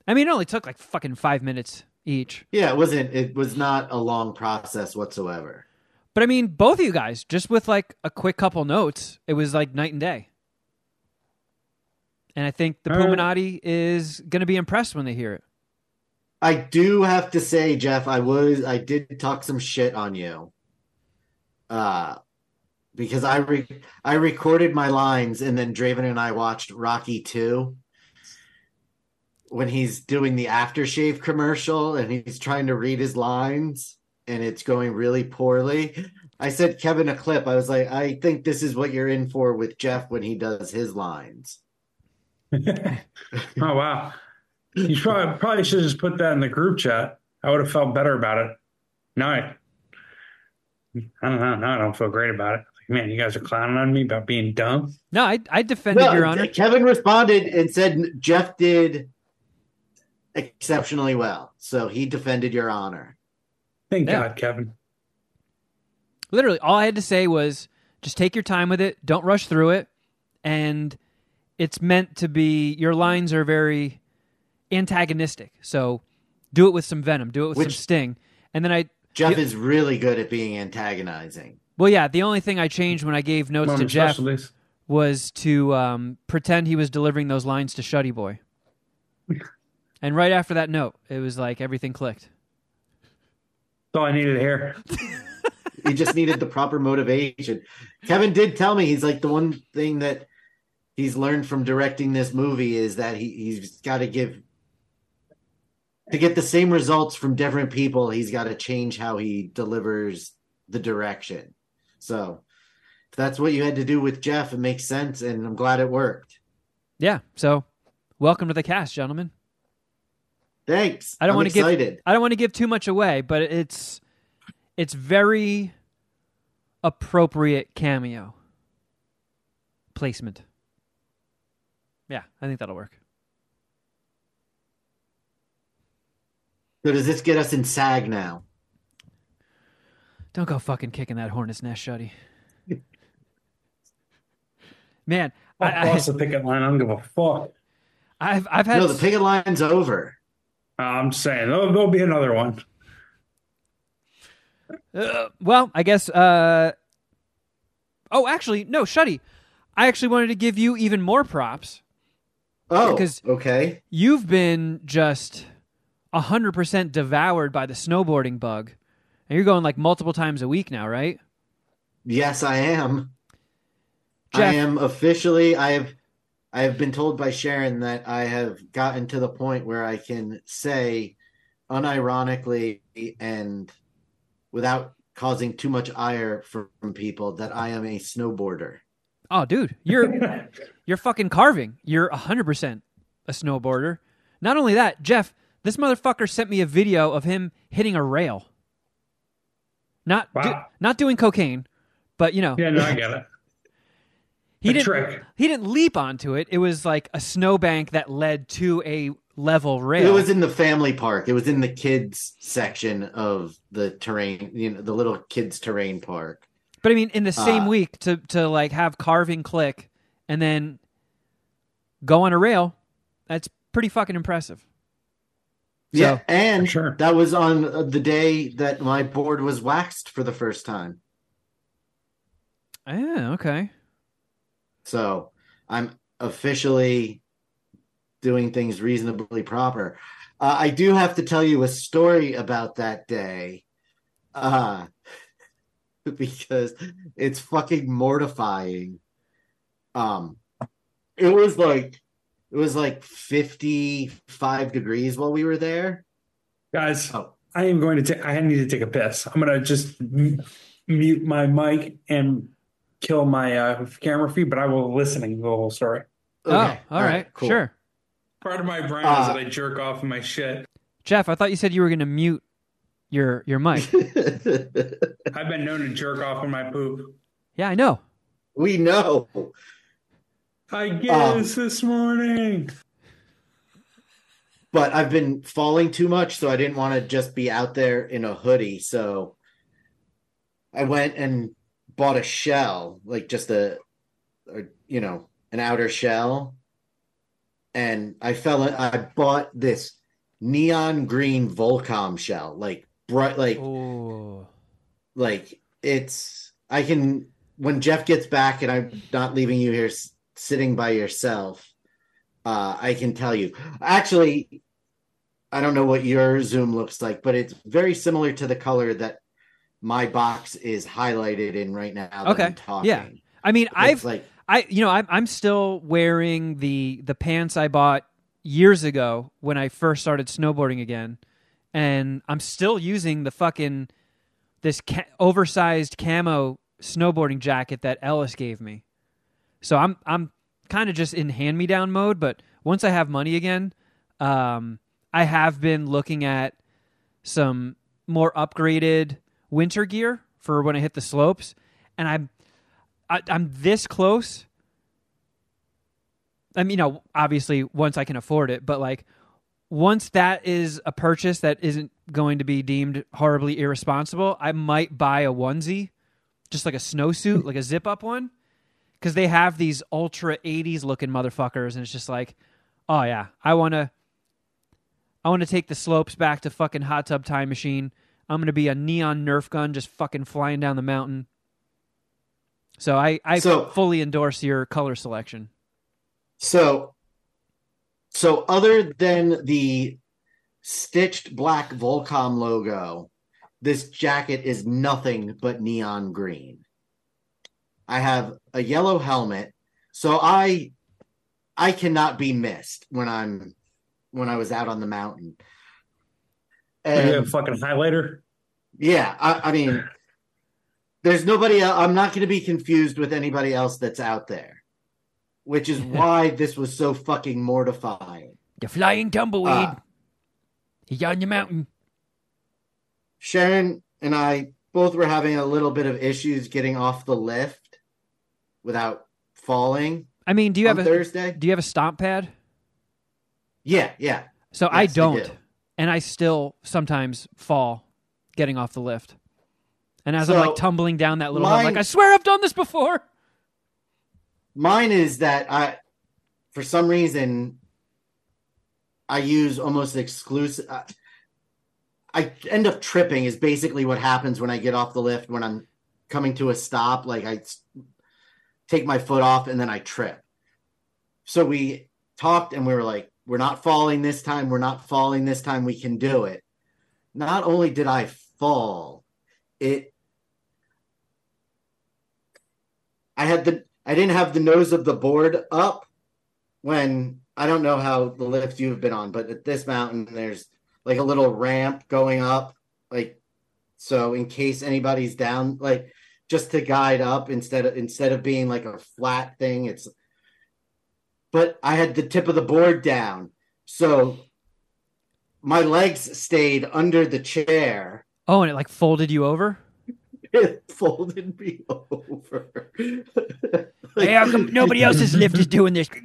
I mean it only took like fucking 5 minutes each Yeah, it wasn't. It was not a long process whatsoever. But I mean, both of you guys, just with like a quick couple notes, it was like night and day. And I think the All right. Puminati is going to be impressed when they hear it. I do have to say, Geoff, I was I did talk some shit on you. Uh because I re- I recorded my lines and then Draven and I watched Rocky 2 when he's doing the aftershave commercial and he's trying to read his lines and it's going really poorly. I said Kevin a clip. I was like, I think this is what you're in for with Geoff when he does his lines. *laughs* oh wow. You probably probably should just put that in the group chat. I would have felt better about it. No, I, I don't know. Now I don't feel great about it. Like, man, you guys are clowning on me about being dumb. No, I, I defended No, Your Honor. Kevin responded and said Geoff did exceptionally well. So he defended your honor. Thank Yeah. God, Kevin. Literally, all I had to say was just take your time with it. Don't rush through it. And it's meant to be, your lines are very antagonistic. So do it with some venom, do it with some Which- sting. And then I, Geoff Yeah. is really good at being antagonizing. Well, yeah, the only thing I changed when I gave notes One to Geoff specialties. was to um, pretend he was delivering those lines to Shuddy Boy. *laughs* and right after that note, it was like everything clicked. So I needed to hear. *laughs* He just needed the proper motivation. Kevin did tell me he's like the one thing that he's learned from directing this movie is that he, he's got to give to get the same results from different people, he's got to change how he delivers the direction. So if that's what you had to do with Geoff, it makes sense, and I'm glad it worked. Yeah. So, welcome to the cast, gentlemen. Thanks. I don't want to give. I don't want to give too much away, but it's it's very appropriate cameo placement. Yeah, I think that'll work. So does this get us in SAG now? Don't go fucking kicking that hornet's nest, Shuddy. Man, I, Fuck I, lost the picket line. I don't give a fuck. I've I've had No, the picket line's over. Uh, I'm saying there'll, there'll be another one. Uh, well, I guess. Uh, oh, actually, no, Shuddy. I actually wanted to give you even more props. Oh, Because- okay. You've been just hundred percent devoured by the snowboarding bug, and you're going like multiple times a week now, right? Yes, I am. I am officially. I have. I have been told by Sharon that I have gotten to the point where I can say, unironically and without causing too much ire from people, that I am a snowboarder. Oh, dude, you're *laughs* you're fucking carving. You're hundred percent a snowboarder. Not only that, Geoff, this motherfucker sent me a video of him hitting a rail. Not do- not doing cocaine, but you know yeah, no, I get it. *laughs* he a didn't trick. he didn't leap onto it. It was like a snowbank that led to a level rail. It was in the family park. It was in the kids section of the terrain, you know, the little kids terrain park. But I mean, in the same Uh, week to to like have carving click and then go on a rail, that's pretty fucking impressive. Yeah, So- and Sure. that was on uh, the day that my board was waxed for the first time. Yeah, okay. So I'm officially doing things reasonably proper. Uh, I do have to tell you a story about that day, uh, *laughs* because it's fucking mortifying. Um, it was like it was like 55 degrees while we were there. Guys, Oh. I am going to take. I need to take a piss. I'm gonna just m- mute my mic and kill my uh, camera feed, but I will listening to the whole story. Okay. Oh, all right, cool. sure. Part of my brain Uh, is that I jerk off in my shit. Geoff, I thought you said you were going to mute your your mic. *laughs* I've been known to jerk off in my poop. yeah, I know. we know. I um, guess this morning. but I've been falling too much, so I didn't want to just be out there in a hoodie. So I went and bought a shell, like just a, a you know, an outer shell. And I fell. I bought this neon green Volcom shell, like bright, like Oh, like it's. I can when Geoff gets back and I'm not leaving you here s- sitting by yourself. Uh, I can tell you. Actually, I don't know what your Zoom looks like, but it's very similar to the color that my box is highlighted in right now. Okay. Yeah. I mean, It's I've like I you know I'm I'm still wearing the the pants I bought years ago when I first started snowboarding again, and I'm still using the fucking this ca- oversized camo snowboarding jacket that Ellis gave me. So I'm I'm kind of just in hand me down mode, but once I have money again, um, I have been looking at some more upgraded winter gear for when I hit the slopes, and I'm I, I'm this close. I mean, you know, obviously once I can afford it, but like once that is a purchase that isn't going to be deemed horribly irresponsible, I might buy a onesie, just like a snowsuit, *laughs* like a zip up one, because they have these ultra '80s looking motherfuckers, and it's just like, oh yeah, I want to, I want to take the slopes back to fucking hot tub time machine. I'm gonna be a neon Nerf gun, just fucking flying down the mountain. So I, I So- fully endorse your color selection. So, so other than the stitched black Volcom logo, this jacket is nothing but neon green. I have a yellow helmet, so I I cannot be missed when I'm when I was out on the mountain. Are you a And fucking highlighter? yeah, I, I mean, there's nobody. el- I'm not going to be confused with anybody else that's out there, which is *laughs* why this was so fucking mortifying. The flying tumbleweed. Uh, He's on the mountain. Sharon and I both were having a little bit of issues getting off the lift without falling I mean, do you have a Thursday. do you have a stomp pad? Yeah, yeah. So I Yes, I don't, do. and I still sometimes fall getting off the lift. And as I'm like tumbling down that little, hill, I'm like, I swear I've done this before. Mine is that I, for some reason, I use almost exclusive. I, uh, I end up tripping. Is basically what happens when I get off the lift when I'm coming to a stop. Like I take my foot off and then I trip. So we talked and we were like, "We're not falling this time. We're not falling this time. We can do it." Not only did I fall, it I had the I didn't have the nose of the board up when I don't know how the lift you've been on, but at this mountain there's like a little ramp going up, like so in case anybody's down, like just to guide up instead of instead of being like a flat thing, it's but I had the tip of the board down. So my legs stayed under the chair. Oh, and it like folded you over. *laughs* It folded me over. *laughs* hey, how come nobody else's lift is doing this? *laughs*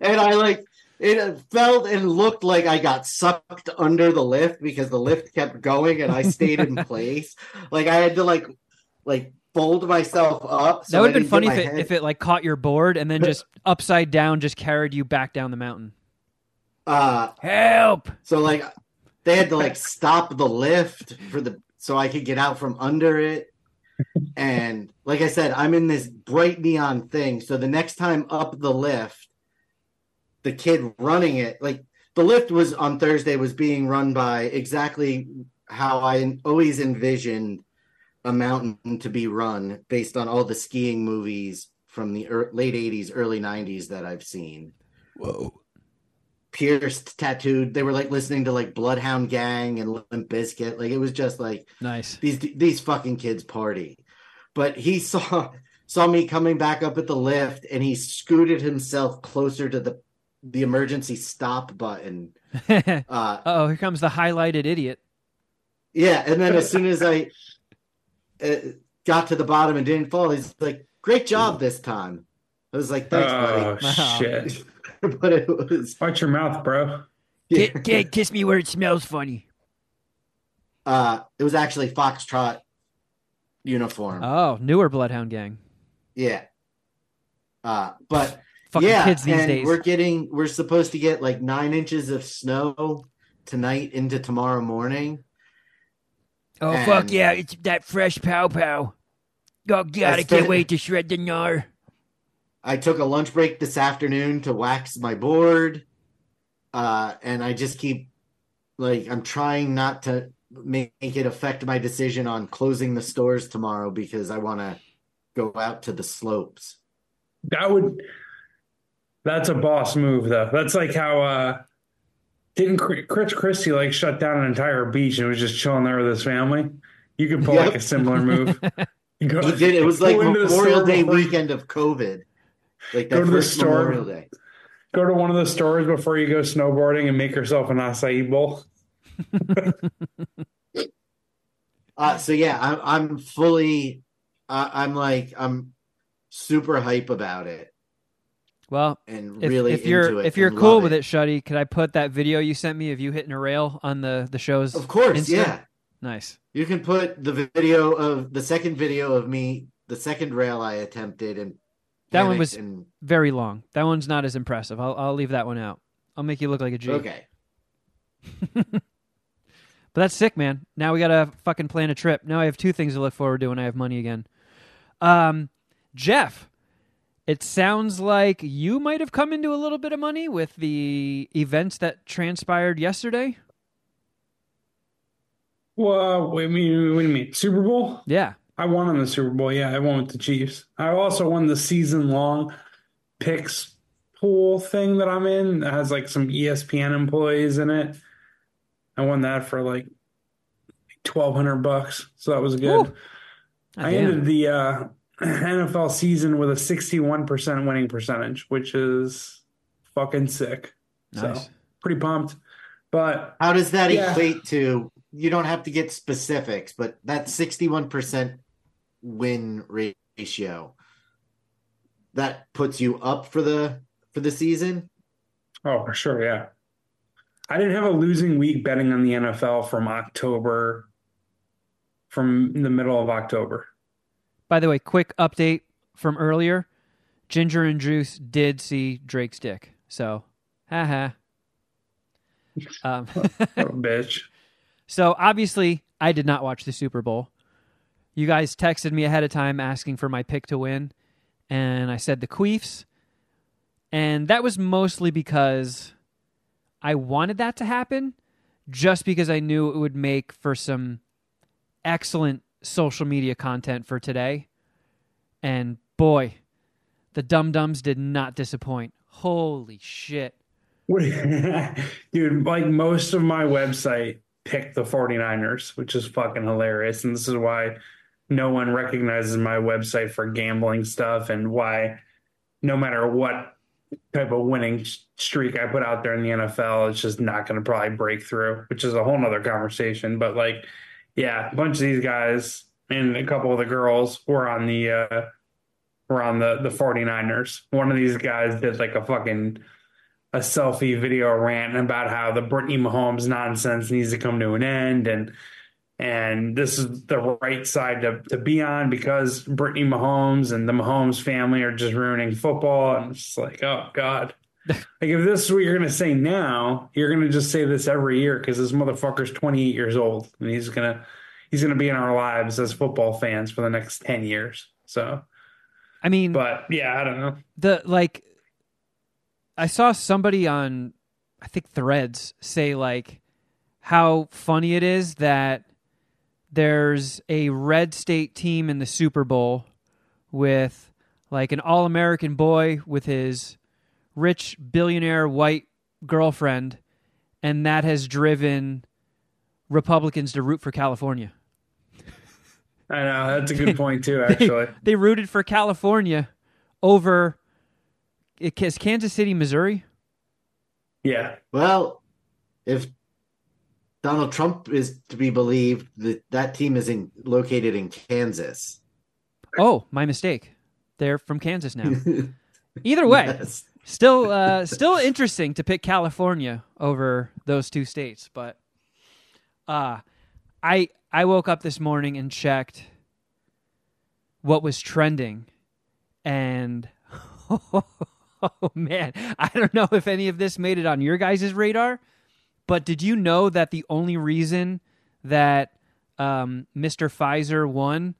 And I like it felt and looked like I got sucked under the lift because the lift kept going and I stayed in *laughs* place. Like I had to like like fold myself up. so that would have been funny if it, if it like caught your board and then just upside down just carried you back down the mountain. uh Help! so like they had to like stop the lift for the so I could get out from under it. And like I said, I'm in this bright neon thing. So the next time up the lift, the kid running it, like the lift was on Thursday, was being run by exactly how I always envisioned a mountain to be run based on all the skiing movies from the ear late 80s, early 90s that I've seen. Whoa. pierced, tattooed. They were like listening to like Bloodhound Gang and Limp Bizkit. Like it was just like Nice. these these fucking kids party. But he saw saw me coming back up at the lift and he scooted himself closer to the the emergency stop button. *laughs* Uh oh, here comes the highlighted idiot. yeah, and then as soon as I uh, got to the bottom and didn't fall, he's like, "Great job this time." I was like, "Thanks, buddy. Oh *laughs* Wow. shit! buddy." *laughs* but it was Watch your mouth, bro. Kid, kiss me where it smells funny. uh it was actually Foxtrot uniform. Oh, newer Bloodhound Gang. yeah. Uh but Fucking yeah, kids these and days. we're getting we're supposed to get like nine inches of snow tonight into tomorrow morning. Oh and- fuck yeah! It's that fresh pow pow. Oh god, I spent- can't wait to shred the gnar. I took a lunch break this afternoon to wax my board. Uh and I just keep like I'm trying not to make it affect my decision on closing the stores tomorrow because I want to go out to the slopes. That would. That's a boss move, though. That's like how uh didn't Chris Christie like shut down an entire beach and was just chilling there with his family. You could pull Yep. like a similar move. *laughs* Go- He did it was like Memorial Day before weekend of COVID. Like Go to the store. Memorial Day. Go to one of the stores before you go snowboarding and make yourself an acai bowl. *laughs* *laughs* Uh, so yeah, I'm I'm fully, uh, I'm like I'm super hype about it Well, and if, really if you're it. if you're cool with it, Shuddy, could I put that video you sent me of you hitting a rail on the the show's? of course, Insta? yeah. Nice. You can put the video of the second video of me, the second rail I attempted, and That one was- and, Very long. That one's not as impressive. I'll I'll leave that one out. I'll make you look like a G. okay. *laughs* But that's sick, man. Now we gotta fucking plan a trip. Now I have two things to look forward to when I have money again. Um, Geoff, it sounds like you might have come into a little bit of money with the events that transpired yesterday. Well, wait, me, what do you mean? Super Bowl? Yeah. I won on the Super Bowl. Yeah, I won with the Chiefs. I also won the season long picks pool thing that I'm in that has like some ESPN employees in it. I won that for like twelve hundred bucks, so that was good. I ended the uh, NFL season with a sixty-one percent winning percentage, which is fucking sick. Nice. So pretty pumped. But How does that Yeah. equate to? You don't have to get specifics, but that sixty-one percent win ratio that puts you up for the for the season. Oh, for sure, yeah. I didn't have a losing week betting on the NFL from October, from the middle of October. By the way, quick update from earlier. Ginger and Juice did see Drake's dick. So, haha. *laughs* Um, *laughs* bitch. So obviously, I did not watch the Super Bowl. You guys texted me ahead of time asking for my pick to win, and I said the Queefs. And that was mostly because I wanted that to happen, just because I knew it would make for some excellent social media content for today. And boy, the Dum Dums did not disappoint. Holy shit. *laughs* Dude, like most of my website picked the 49ers, which is fucking hilarious. And this is why no one recognizes my website for gambling stuff and why no matter what type of winning streak I put out there in the NFL, it's just not going to probably break through, which is a whole nother conversation. But like, yeah, a bunch of these guys and a couple of the girls were on the, uh, were on the, the 49ers. One of these guys did like a fucking, a selfie video rant about how the Brittany Mahomes nonsense needs to come to an end and and this is the right side to, to be on because Brittany Mahomes and the Mahomes family are just ruining football. And it's like, oh God. *laughs* like if this is what you're gonna say now, you're gonna just say this every year because this motherfucker's 28 years old and he's gonna he's gonna be in our lives as football fans for the next 10 years. So I mean, but yeah, I don't know. the like I saw somebody on I think threads say like how funny it is that there's a red state team in the Super Bowl with like an all-American boy with his rich billionaire white girlfriend, and that has driven Republicans to root for California. *laughs* I know that's a good point too. *laughs* Actually, They rooted for California over eh, is Kansas City, Missouri. yeah, Well, if Donald Trump is to be believed, that that team is in, located in Kansas. Oh, my mistake. They're from Kansas now. *laughs* Either way, Yes. Still uh, still interesting to pick California over those two states, but uh I I woke up this morning and checked what was trending and *laughs* oh man, I don't know if any of this made it on your guys' radar, but did you know that the only reason that um, Mr. Pfizer won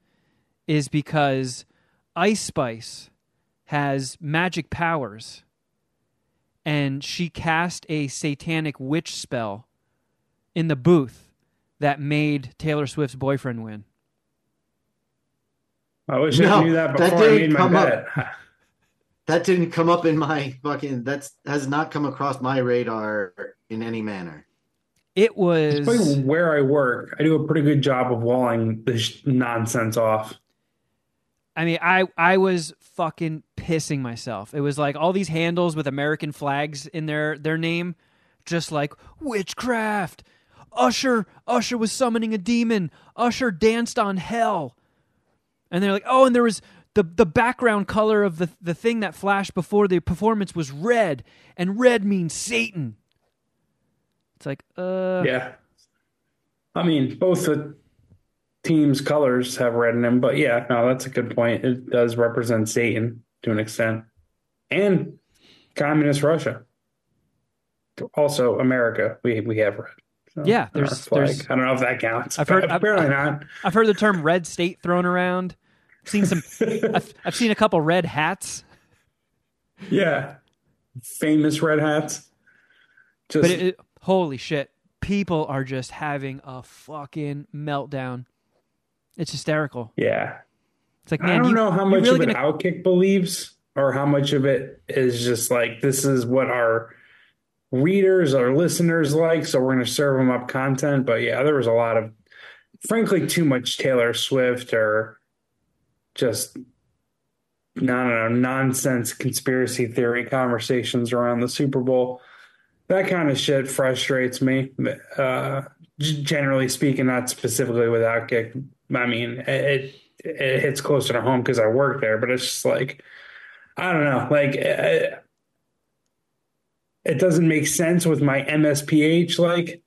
is because Ice Spice has magic powers and she cast a satanic witch spell in the booth that made Taylor Swift's boyfriend win. I wish No, I knew that that before I didn't made my come up. bet. *laughs* That didn't come up in my fucking. That's has not come across my radar in any manner. It was Despite where I work, I do a pretty good job of walling this nonsense off. I mean, I I was fucking pissing myself. It was like all these handles with American flags in their their name, just like witchcraft. Usher Usher was summoning a demon. Usher danced on hell. And they're like, "Oh, and there was the the background color of the the thing that flashed before the performance was red, and red means Satan." It's like, uh Yeah. I mean, both the teams' colors have red in them, but yeah, no, that's a good point. It does represent Satan to an extent. And communist Russia. Also America. We we have red. So, Yeah, there's- there's- I don't know if that counts. I've heard- but I've- apparently not. I've heard the term red state thrown around. I've seen some *laughs* I've, I've seen a couple red hats. Yeah. Famous red hats. Just But it, it- holy shit, people are just having a fucking meltdown. It's hysterical. yeah. It's like, I don't you, know how much really of it gonna, Outkick believes or how much of it is just like this is what our readers or listeners like, so we're going to serve them up content. But yeah, there was a lot of, frankly, too much Taylor Swift or just I don't know nonsense conspiracy theory conversations around the Super Bowl. That kind of shit frustrates me. Uh, generally speaking, not specifically with Outkick. I mean, it it hits closer to home because I work there, but it's just like I don't know, like it, it doesn't make sense with my MSPH like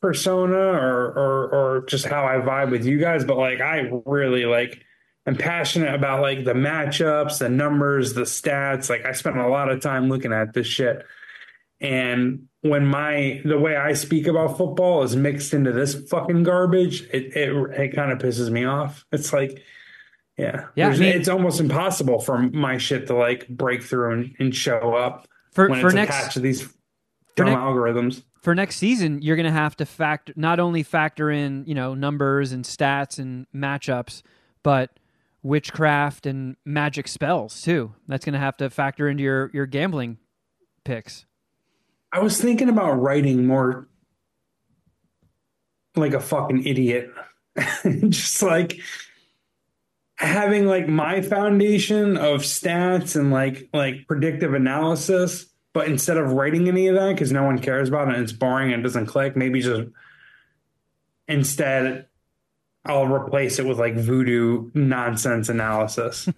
persona or or or just how I vibe with you guys. But like, I really like. I'm passionate about like the matchups, the numbers, the stats. Like I spent a lot of time looking at this shit. And when my the way I speak about football is mixed into this fucking garbage, it it, it kind of pisses me off. It's like, yeah, Yeah, I mean- it's almost impossible for my shit to like break through and, and show up for when for it's next attached to these dumb next- algorithms. for next season, you're going to have to factor not only factor in you know numbers and stats and matchups, but witchcraft and magic spells too. That's going to have to factor into your your gambling picks. I was thinking about writing more like a fucking idiot. *laughs* Just like having like my foundation of stats and like like predictive analysis, but instead of writing any of that because no one cares about it and it's boring and it doesn't click, maybe just instead I'll replace it with like voodoo nonsense analysis.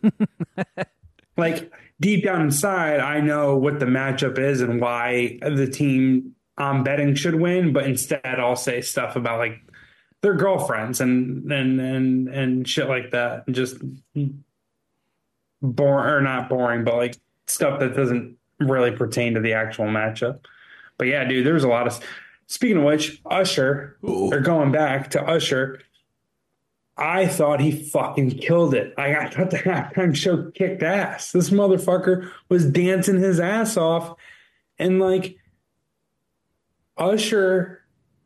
*laughs* like deep down inside, I know what the matchup is and why the team I'm betting should win, but instead I'll say stuff about like their girlfriends and and and and shit like that. And just boring or not boring, but like stuff that doesn't really pertain to the actual matchup. But yeah, dude, there's a lot of speaking of which, Usher, or going back to Usher, I thought he fucking killed it. I, I thought the halftime show kicked ass. This motherfucker was dancing his ass off. And like Usher,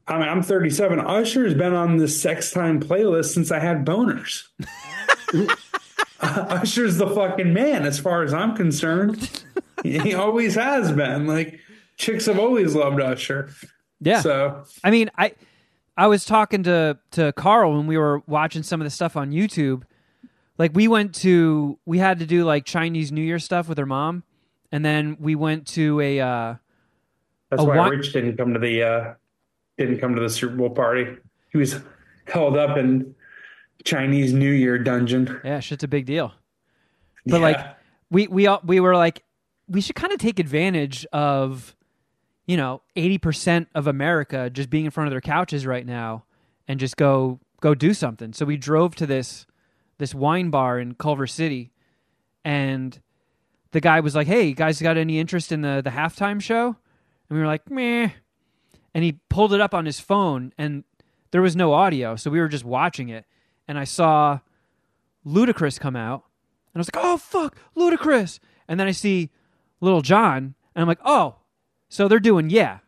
I mean, I'm 37. Usher's been on the sex time playlist since I had boners. *laughs* Usher's the fucking man as far as I'm concerned. he always has been. Like, chicks have always loved Usher. Yeah. So I mean, I I was talking to to Carl when we were watching some of the stuff on YouTube. Like we went to we had to do like Chinese New Year stuff with her mom, and then we went to a uh that's A why wa- Rich didn't come to the uh didn't come to the Super Bowl party. He was held up in Chinese New Year dungeon. yeah, shit's a big deal. But Yeah. like we we all we were like we should kind of take advantage of you know 80% of America just being in front of their couches right now and just go go do something. So we drove to this this wine bar in Culver City and the guy was like, "Hey, you guys got any interest in the the halftime show?" And we were like, "Meh." And he pulled it up on his phone and there was no audio, so we were just watching it and I saw Ludacris come out and I was like, "Oh fuck, Ludacris!" And then I see Lil Jon, and I'm like, "Oh, so they're doing yeah."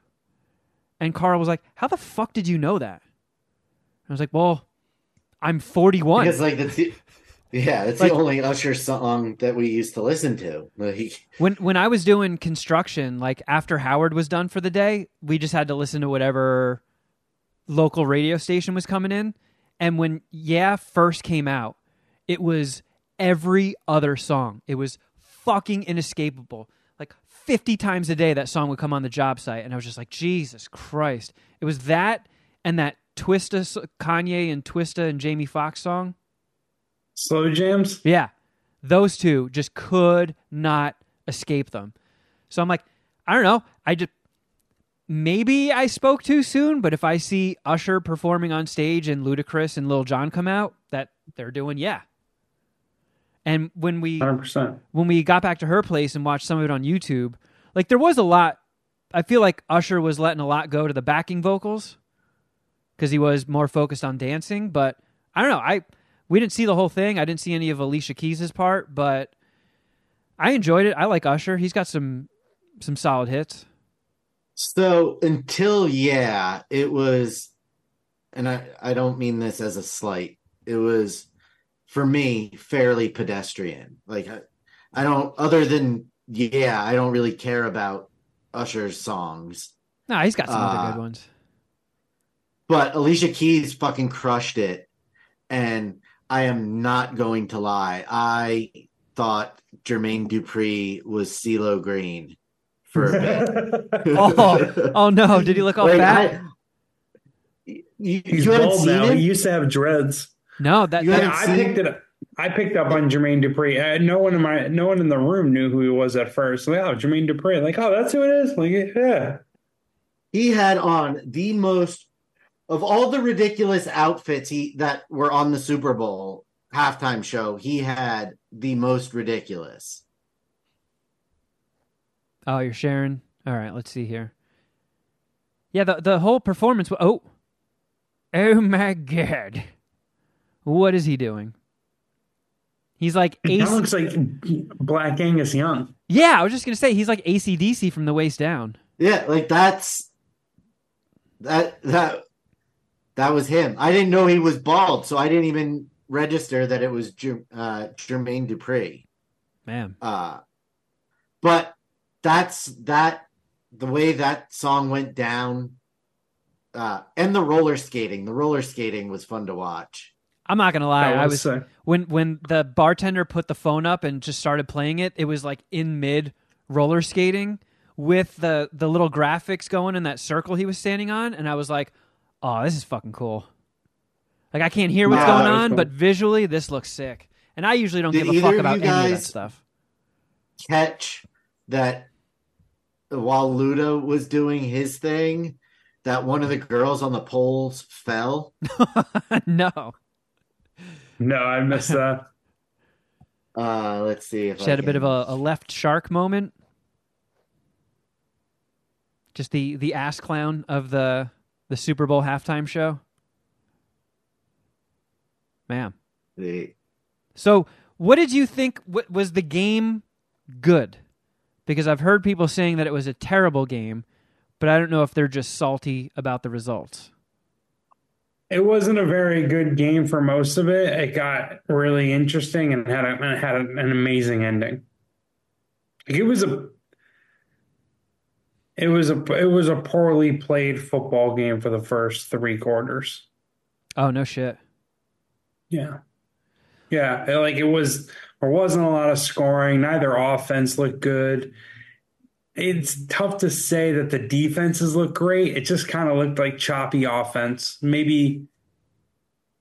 And Carl was like, "How the fuck did you know that?" I was like, "Well, I'm 41." Because like that's the, *laughs* yeah, it's Like- the only Usher song that we used to listen to. Like when when I was doing construction, like after Howard was done for the day, we just had to listen to whatever local radio station was coming in. And when Yeah first came out, it was every other song. It was fucking inescapable. Like 50 times a day that song would come on the job site and I was just like, "Jesus Christ." It was that and that Twista Kanye and Twista and Jamie Foxx song. Slow jams. Yeah. Those two just could not escape them. So I'm like, I don't know. I just maybe I spoke too soon, but if I see Usher performing on stage and Ludacris and Lil Jon come out, that they're doing yeah. And when we Hundred percent. when we got back to her place and watched some of it on YouTube, like there was a lot. I feel like Usher was letting a lot go to the backing vocals because he was more focused on dancing. But I don't know. I we didn't see the whole thing. I didn't see any of Alicia Keys' part, but I enjoyed it. I like Usher. He's got some some solid hits. so until yeah, it was and I I don't mean this as a slight. It was for me fairly pedestrian. Like I, I don't other than yeah, I don't really care about Usher's songs. No, he's got some other Uh, good ones. But Alicia Keys fucking crushed it. And I am not going to lie. I thought Jermaine Dupri was CeeLo Green for a bit. *laughs* Oh, oh no! Did he look all Like, fat? I- you, He's you haven't bald seen now. him? He used to have dreads. No, that, Yeah, I seen- picked it up. I picked up on Jermaine Dupri. Uh, no one in my, no one in the room knew who he was at first. Like, oh, Jermaine Dupri. Like, oh, that's who it is. Like, yeah. he had on the most of all the ridiculous outfits he that were on the Super Bowl halftime show. He had the most ridiculous. Oh, you're sharing. All right, let's see here. Yeah, the the whole performance. Oh, oh my god, what is he doing? He's like That AC- looks like Black Angus Young. Yeah, I was just gonna say he's like ACDC from the waist down. Yeah, like that's that that that was him. I didn't know he was bald, so I didn't even register that it was Jer- uh, Jermaine Dupri. Man, Uh, but that's that the way that song went down, uh, and the roller skating. The roller skating was fun to watch. I'm not gonna lie. That I was was sick. when when the bartender put the phone up and just started playing it. It was like in mid roller skating with the the little graphics going in that circle he was standing on, and I was like, "Oh, this is fucking cool." Like I can't hear what's Yeah, going that was on, cool. but visually this looks sick. And I usually don't Did give a either fuck of about you any of that guys- stuff. Catch that while Luda was doing his thing, that one of the girls on the poles fell. *laughs* no, No, I missed *laughs* that. Uh, let's see if she I had a bit of a, a left shark moment. Just the the ass clown of the the Super Bowl halftime show. Man. the- So, what did you think? What, was the game good? Because I've heard people saying that it was a terrible game, but I don't know if they're just salty about the results. It wasn't a very good game for most of it. It got really interesting and had a, and had an amazing ending. Like, it was a It was a it was a poorly played football game for the first three quarters. Oh no shit. Yeah. Yeah, like it was there wasn't a lot of scoring. Neither offense looked good. It's tough to say that the defenses look great. It just kind of looked like choppy offense. Maybe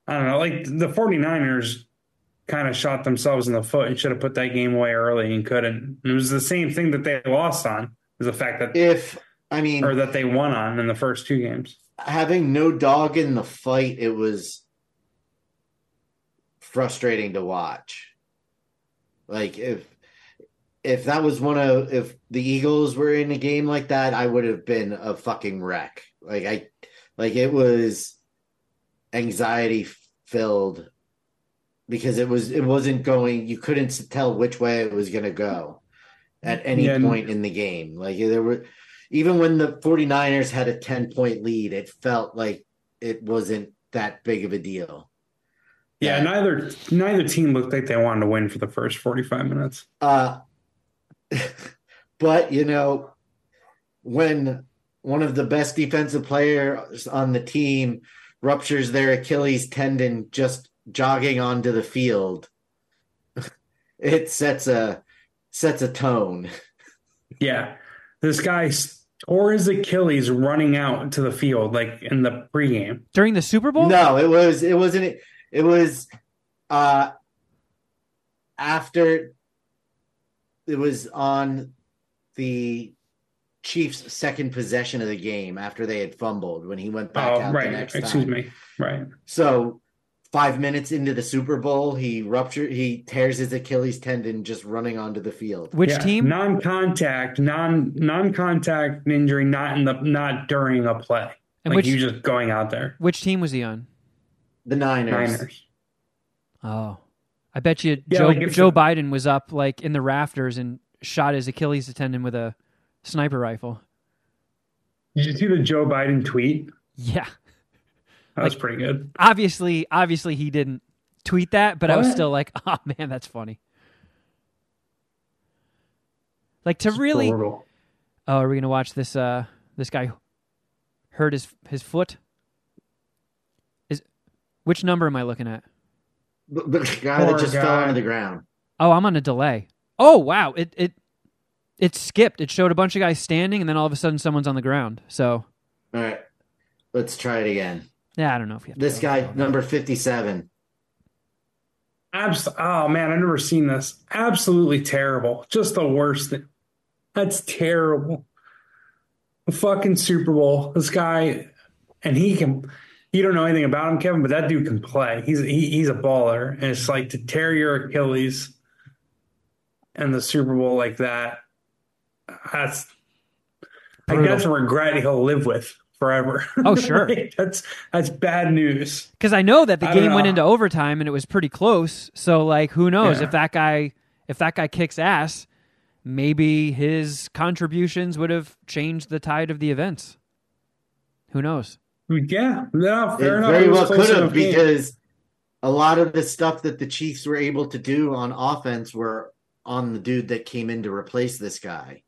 I don't know, like the 49ers kind of shot themselves in the foot and should have put that game away early and couldn't. It was the same thing that they lost on, is the fact that If I mean, or that they won on in the first two games. having no dog in the fight, it was frustrating to watch. Like if if that was one of if the Eagles were in a game like that, I would have been a fucking wreck. Like I like it was anxiety filled because it was it wasn't going you couldn't tell which way it was going to go at any Yeah. point in the game. Like there were even when the 49ers had a 10 point lead, it felt like it wasn't that big of a deal. Yeah, neither neither team looked like they wanted to win for the first 45 minutes. Uh, *laughs* but you know, when one of the best defensive players on the team ruptures their Achilles tendon just jogging onto the field, *laughs* it sets a sets a tone. *laughs* Yeah. This guy s- tore his Achilles running out to the field, like in the pregame. During the Super Bowl? No, it was it wasn't it was uh after it was on the Chiefs' second possession of the game after they had fumbled when he went back Oh, out the right. next Excuse time. me. Right. So five minutes into the Super Bowl, he ruptured he tears his Achilles tendon just running onto the field. Which Yeah, team? Non-contact, non non-contact injury, not in the not during a play. and like which you just going out there. which team was he on? The Niners. Niners. Oh. I bet you Yeah, Joe like Joe Biden was up like in the rafters and shot his Achilles tendon with a sniper rifle. Did you see the Joe Biden tweet? Yeah. That was pretty good. Obviously, obviously he didn't tweet that, but I was still like, *laughs* "Oh man, that's funny." Like to really Brutal. Oh, are we going to watch this uh this guy hurt his his foot? Is which number am I looking at? The, the *laughs* guy that Poor just fell guy. onto the ground. Oh, I'm on a delay. Oh, wow. It it it skipped. It showed a bunch of guys standing and then all of a sudden someone's on the ground. So, All right. Let's try it again. yeah, I don't know if you have This go. guy, number 57. Abs- oh man, I've never seen this. Absolutely terrible. Just the worst thing. That's terrible. The fucking Super Bowl. This guy, and he can. You don't know anything about him, Kevin, but that dude can play. He's he, he's a baller, and it's like to tear your Achilles in the Super Bowl like that. That's Brutal. that's a regret he'll live with forever. Oh, *laughs* sure. Like, that's that's bad news. Because I know that the I game went into overtime and it was pretty close. So, like, who knows Yeah. if that guy if that guy kicks ass, maybe his contributions would have changed the tide of the events. Who knows? Yeah, no, It fair enough. very well could have enough game. because a lot of the stuff that the Chiefs were able to do on offense were on the dude that came in to replace this guy.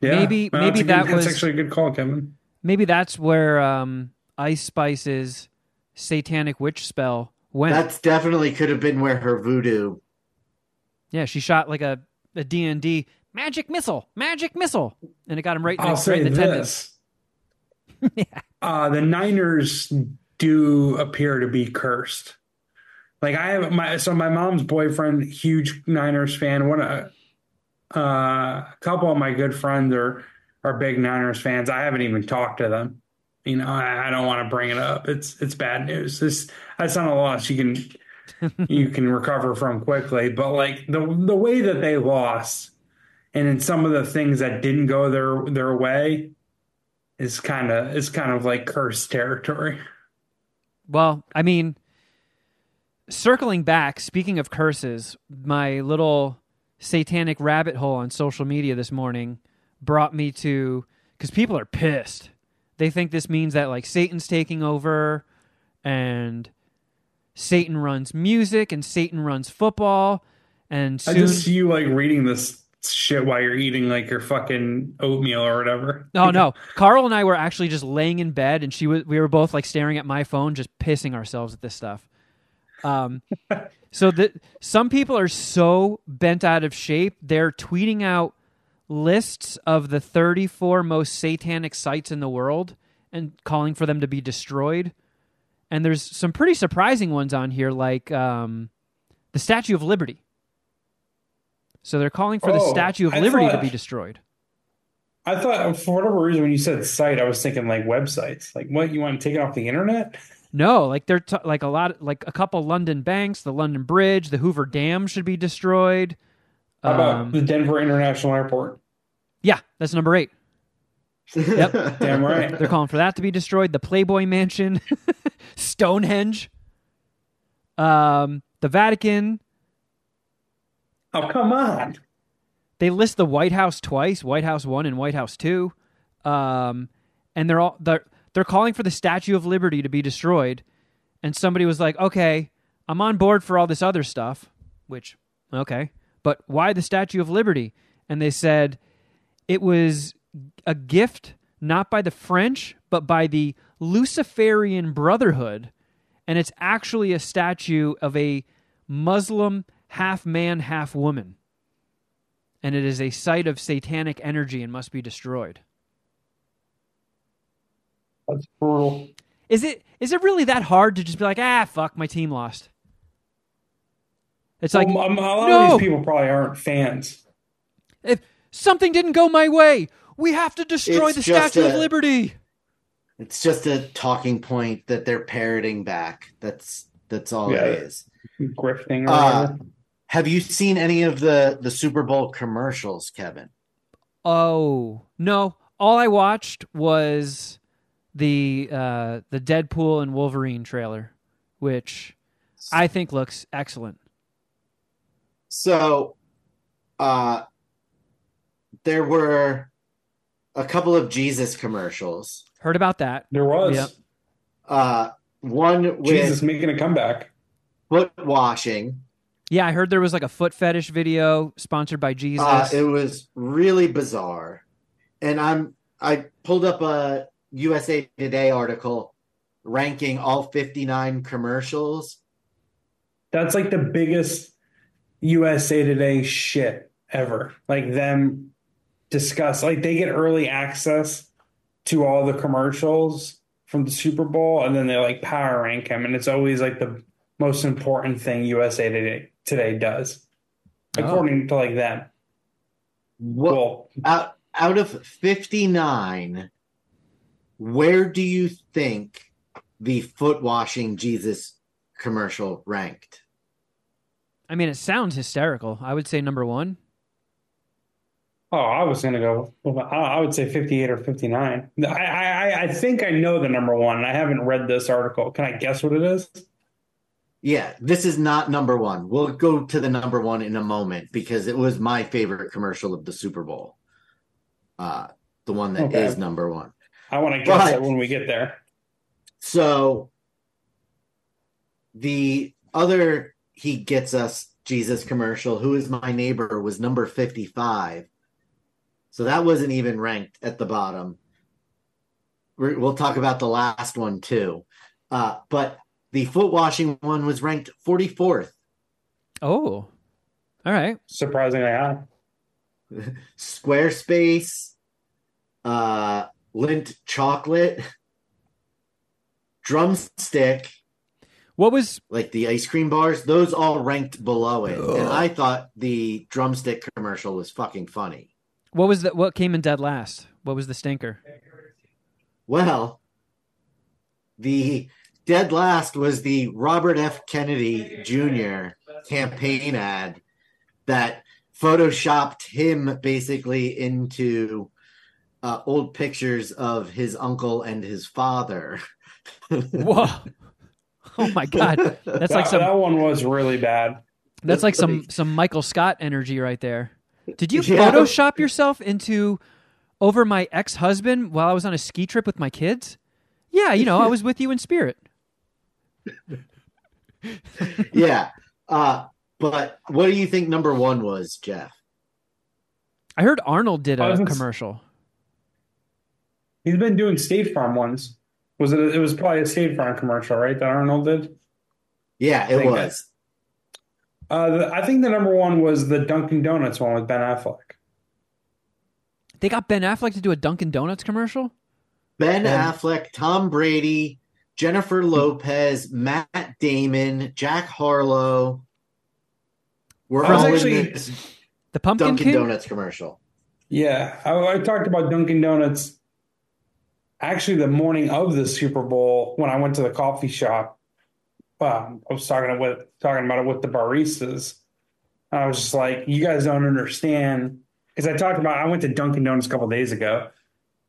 Yeah. Maybe- No, maybe that's a good- that that's was- actually a good call, Kevin. Maybe that's where um, Ice Spice's satanic witch spell went. That's definitely could have been where her voodoo. yeah, she shot like a a D and D magic missile, magic missile, and it got him right in the, I'll right say in the tendon. this: *laughs* uh, the Niners do appear to be cursed. Like I have my so my mom's boyfriend, huge Niners fan. One uh, uh, a couple of my good friends are are big Niners fans. I haven't even talked to them. You know, I, I don't want to bring it up. It's it's bad news. This that's not a loss you can *laughs* you can recover from quickly. But like the the way that they lost, and in some of the things that didn't go their their way, is kind of is kind of like cursed territory. Well, I mean, circling back, speaking of curses, my little satanic rabbit hole on social media this morning brought me to because people are pissed. They think this means that like Satan's taking over and Satan runs music and Satan runs football. And I just see you like reading this shit while you're eating like your fucking oatmeal or whatever. No, no. Carl and I were actually just laying in bed, and she was. We were both like staring at my phone, just pissing ourselves at this stuff. Um, *laughs* so that some people are so bent out of shape, they're tweeting out lists of the 34 most satanic sites in the world and calling for them to be destroyed. And there's some pretty surprising ones on here, like um, the Statue of Liberty. So they're calling for the Oh, Statue of I Liberty to be destroyed. I thought for whatever reason when you said site, I was thinking like websites. Like what you want to take it off the internet? No, like they're t- like a lot, like a couple London banks, the London Bridge, the Hoover Dam should be destroyed. How about Um, the Denver International Airport? yeah, that's number eight. *laughs* Yep. Damn right. They're calling for that to be destroyed. The Playboy Mansion, *laughs* Stonehenge, um, the Vatican. Oh come on. They list the White House twice, White House one and White House two, um, and they're all they're they're calling for the Statue of Liberty to be destroyed. And somebody was like, "Okay, I'm on board for all this other stuff," which okay, but why the Statue of Liberty? And they said it was a gift not by the French, but by the Luciferian Brotherhood, and it's actually a statue of a Muslim half man, half woman and it is a site of satanic energy and must be destroyed. That's brutal. Is it is it really that hard to just be like, ah, fuck, my team lost? It's like Well, um, a lot no! of these people probably aren't fans. if something didn't go my way, we have to destroy It's the just Statue of Liberty. It's just a talking point that they're parroting back. That's that's all Yeah. it is. Grifting or Uh, whatever. Have you seen any of the the Super Bowl commercials, Kevin? Oh no! All I watched was the uh, the Deadpool and Wolverine trailer, which I think looks excellent. So, uh, there were a couple of Jesus commercials. Heard about that? There was Yep. Uh, one with Jesus making a comeback. foot washing. Yeah, I heard there was like a foot fetish video sponsored by Jesus. Uh, it was really bizarre, and I'm I pulled up a USA Today article ranking all 59 commercials. That's like the biggest USA Today shit ever. Like them discuss, like they get early access to all the commercials from the Super Bowl, and then they like power rank them, and it's always like the most important thing USA Today today does, Oh. according to like them. What Well, out out of 59 where do you think the foot washing jesus commercial ranked I mean, it sounds hysterical. I would say number one. oh, I was gonna go. I I would say fifty-eight or fifty-nine. I, I I think I know the number one. and I haven't read this article. Can I guess what it is? Yeah this is not number one we'll go to the number one in a moment because it was my favorite commercial of the super bowl uh the one that is Okay. number one I want to guess But- it when we get there. So the other he gets us Jesus commercial, Who is My Neighbor, was number 55. So that wasn't even ranked at the bottom. We're, we'll talk about the last one too. Uh, but the foot washing one was ranked 44th. Oh, all right. Surprisingly high. *laughs* Squarespace, uh, Lindt Chocolate, Drumstick, What was like the ice cream bars, those all ranked below it. And I thought the drumstick commercial was fucking funny. what was that? What came in dead last? What was the stinker? Well, the dead last was the Robert F. Kennedy Jr. campaign ad that photoshopped him basically into uh, old pictures of his uncle and his father. *laughs* Whoa! Oh my god, that's that, like some that one was really bad. that's like some some Michael Scott energy right there. Did you Yeah. Photoshop yourself into over my ex husband while I was on a ski trip with my kids? Yeah, you know, I was with you in spirit. Yeah. Uh, but what do you think number one was, Geoff? I heard Arnold did I a was commercial. He's been doing State Farm ones. Was it? It was probably a State Farm commercial, right? That Arnold did. Yeah, it think was. Uh, the, I think the number one was the Dunkin' Donuts one with Ben Affleck. They got Ben Affleck to do a Dunkin' Donuts commercial. Ben Yeah. Affleck, Tom Brady, Jennifer Lopez, Matt Damon, Jack Harlow. We're I was all actually- in this The Pumpkin Dunkin' King. Donuts commercial. Yeah, I, I talked about Dunkin' Donuts actually the morning of the Super Bowl when I went to the coffee shop. Um, I was talking with talking about it with the baristas. I was just like, "You guys don't understand," because I talked about I went to Dunkin' Donuts a couple days ago.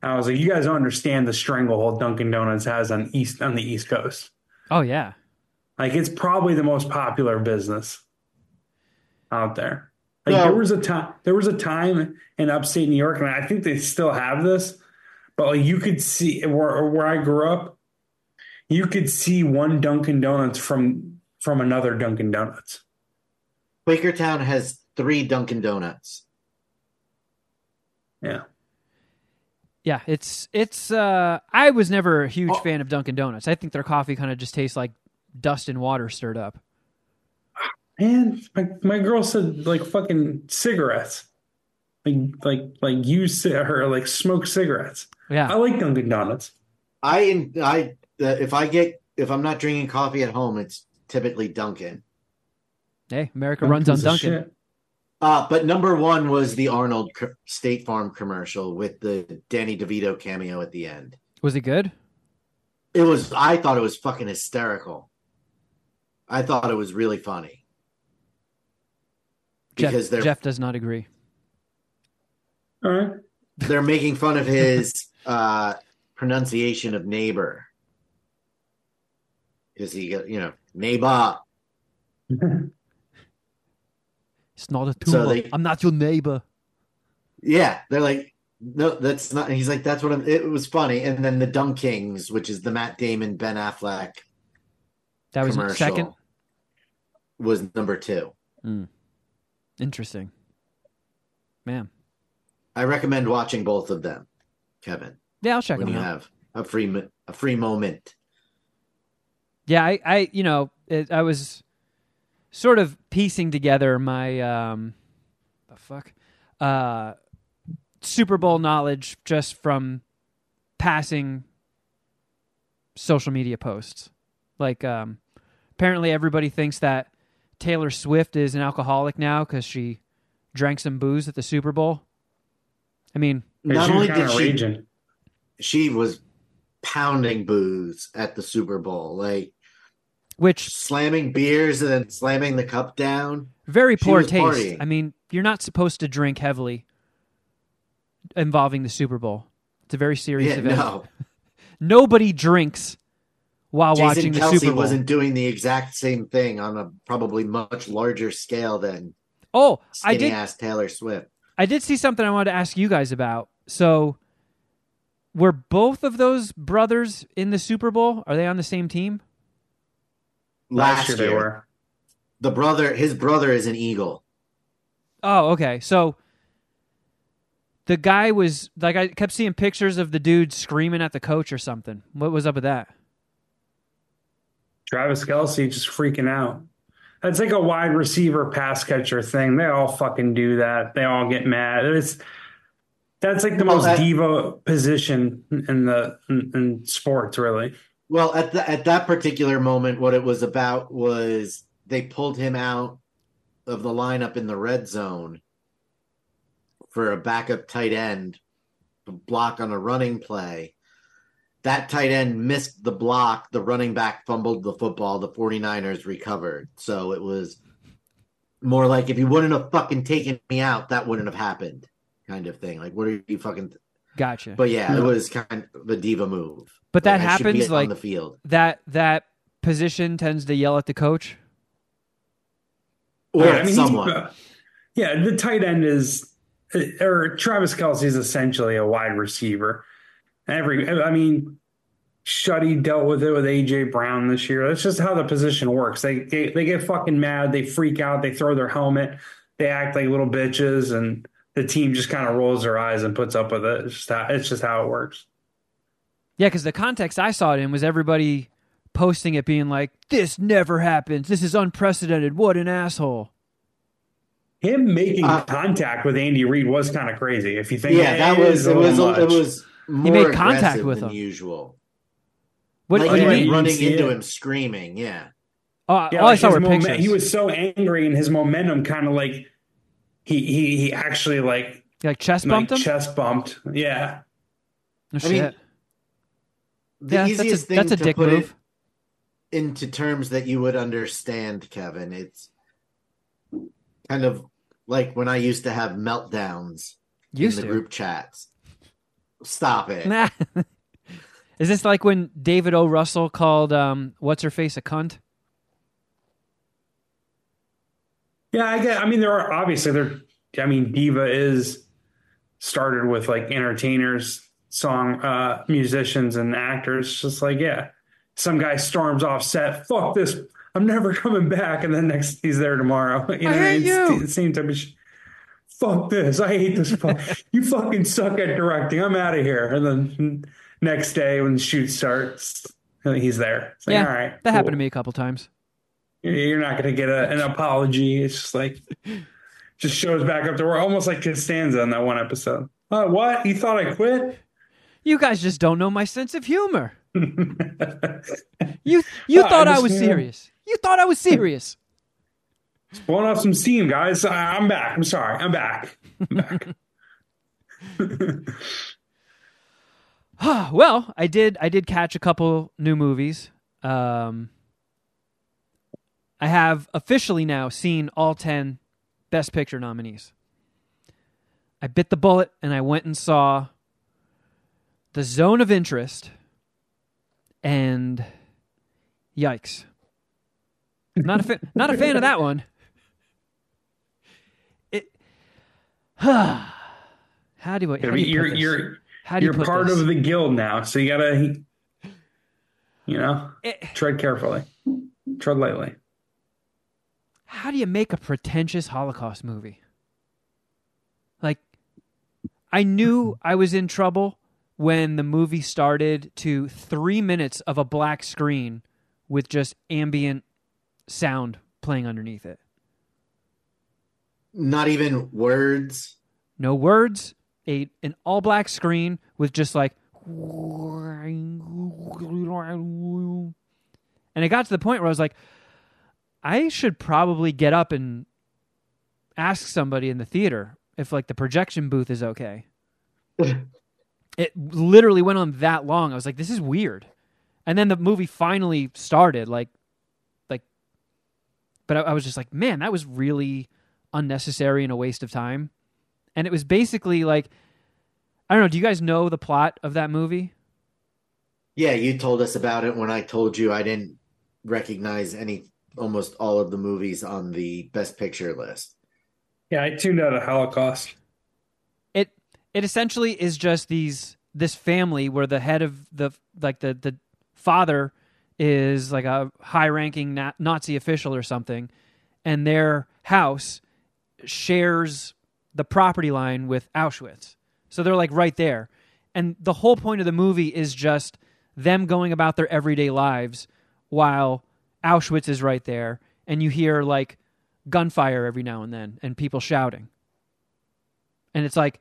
And I was like, "You guys don't understand the stranglehold Dunkin' Donuts has on east on the East Coast. Oh yeah. Like, it's probably the most popular business out there." Like No. there was a time there was a time in upstate New York, and I think they still have this, but like you could see where where I grew up, you could see one Dunkin' Donuts from from another Dunkin' Donuts. Quakertown has three Dunkin' Donuts. Yeah. Yeah, it's it's uh I was never a huge Oh. fan of Dunkin' Donuts. I think their coffee kind of just tastes like dust and water stirred up. And my my girl said like fucking cigarettes. Like like like you ci- or like smoke cigarettes. Yeah, I like Dunkin' Donuts. I in I uh, if I get if I'm not drinking coffee at home, it's typically Dunkin'. Hey, America runs on Dunkin's the Dunkin'. Shit. Uh, but number one was the Arnold State Farm commercial with the Danny DeVito cameo at the end. Was it good? It was. I thought it was fucking hysterical. I thought it was really funny Geoff, because they're Geoff does not agree. All right. they're making fun of his *laughs* uh, pronunciation of neighbor because he got you know neighbor. *laughs* It's not a So they- I'm not your neighbor. Yeah, they're like, no, that's not. He's like, that's what I'm. It was funny, and then the Dunkings, which is the Matt Damon Ben Affleck That was second. was number two. Mm. Interesting. Man. I recommend watching both of them, Kevin, Yeah, I'll check when them you out. have a free a free moment. Yeah, I, I you know, it, I was sort of piecing together my um, the fuck, uh, Super Bowl knowledge just from passing social media posts. Like, um, apparently everybody thinks that Taylor Swift is an alcoholic now because she drank some booze at the Super Bowl. I mean, Not she only did she, raging. she was pounding booze at the Super Bowl, like which slamming beers and then slamming the cup down. Very She poor taste. partying. I mean, you're not supposed to drink heavily involving the Super Bowl. It's a very serious Yeah, event. no, *laughs* Nobody drinks while Jason watching the Kelce Super Bowl. wasn't doing the exact same thing on a probably much larger scale than oh, I did. ass Taylor Swift. I did see something I wanted to ask you guys about. So, were both of those brothers in the Super Bowl? Are they on the same team? Last year they were. the brother, his brother is an Eagle. Oh, okay. So the guy was like, I kept seeing pictures of the dude screaming at the coach or something. What was up with that? Travis Kelce just freaking out. That's like a wide receiver pass catcher thing. They all fucking do that. They all get mad. It's that's like the Well, most that- diva position in the in, in sports, really. Well, at the, at that particular moment, what it was about was they pulled him out of the lineup in the red zone for a backup tight end block on a running play. That tight end missed the block. The running back fumbled the football. The 49ers recovered. So it was more like if you wouldn't have fucking taken me out, that wouldn't have happened, kind of thing. Like, what are you fucking. Gotcha. But yeah, it was kind of the diva move. But that Like, I should happens on like the field. that that position tends to yell at the coach. Or Yeah, I mean, someone. uh, yeah, the tight end is, or Travis Kelce is essentially a wide receiver. Every, I mean, Shuddy dealt with it with AJ Brown this year. That's just how the position works. They, they they get fucking mad. They freak out. They throw their helmet. They act like little bitches, and the team just kind of rolls their eyes and puts up with it. It's just how, it's just how it works. Yeah, because the context I saw it in was everybody posting it being like, "This never happens. This is unprecedented. What an asshole." Him making Uh, contact with Andy Reid was kind of crazy. If you think Yeah, that it was it was little it was more made contact aggressive with than him. usual. What, like what do he you yeah, mean? running into it? him screaming. Yeah, Oh, Yeah, all I saw his were momen- pictures. He was so angry, and his momentum kind of like he he he actually like like chest like bumped him. chest bumped. Yeah, oh, I shit. mean, the yeah, easiest that's a, thing that's a to dick put move. it into terms that you would understand, Kevin. It's kind of like when I used to have meltdowns Used in the to. group chats. Stop it. Nah. *laughs* Is this like when David O. Russell called um, what's her face a cunt? yeah. I get. I mean, there are obviously there. I mean, diva is started with like entertainers, song uh musicians, and actors. Just like yeah, some guy storms off set. Fuck this. I'm never *laughs* coming back. And then next he's there tomorrow. *laughs* You I hate it's you. the same type of. Sh- Fuck this! I hate this. Fuck. *laughs* you fucking suck at directing. I'm out of here. And then next day when the shoot starts, he's there. It's like, yeah, all right, that happened to me a couple times. You're not going to get a, an apology. It's just like, just shows back up to work, almost like Costanza in that one episode. Uh, what? You thought I quit? You guys just don't know my sense of humor. *laughs* You you I thought I was serious. You thought I was serious. It's blowing off some steam, guys. I, I'm back. I'm sorry. I'm back. I'm back. *laughs* *sighs* well, I did I did catch a couple new movies. Um, I have officially now seen all 10 best picture nominees. I bit the bullet and I went and saw The Zone of Interest and yikes. Not a fa- not a fan of that one. It *sighs* How do I how do you you're put you're How do you put part this? of the guild now, so you gotta, you know, It- tread carefully, tread lightly. how do you make a pretentious Holocaust movie? Like, I knew I was in trouble when the movie started to three minutes of a black screen with just ambient sound playing underneath it. Not even words. No words, a an all black screen with just like and it got to the point where I was like, I should probably get up and ask somebody in the theater if like the projection booth is okay. *laughs* it literally went on that long. I was like, this is weird. And then the movie finally started, like like but I, I was just like, man, that was really unnecessary and a waste of time. And it was basically like I don't know, do you guys know the plot of that movie? Yeah, you told us about it when I told you I didn't recognize any almost all of the movies on the best picture list. Yeah, I tuned out of Holocaust. It essentially is just these this family where the head of the like the the father is like a high ranking na- Nazi official or something and their house shares the property line with Auschwitz. So they're like right there. And the whole point of the movie is just them going about their everyday lives while Auschwitz is right there and you hear like gunfire every now and then and people shouting. And it's like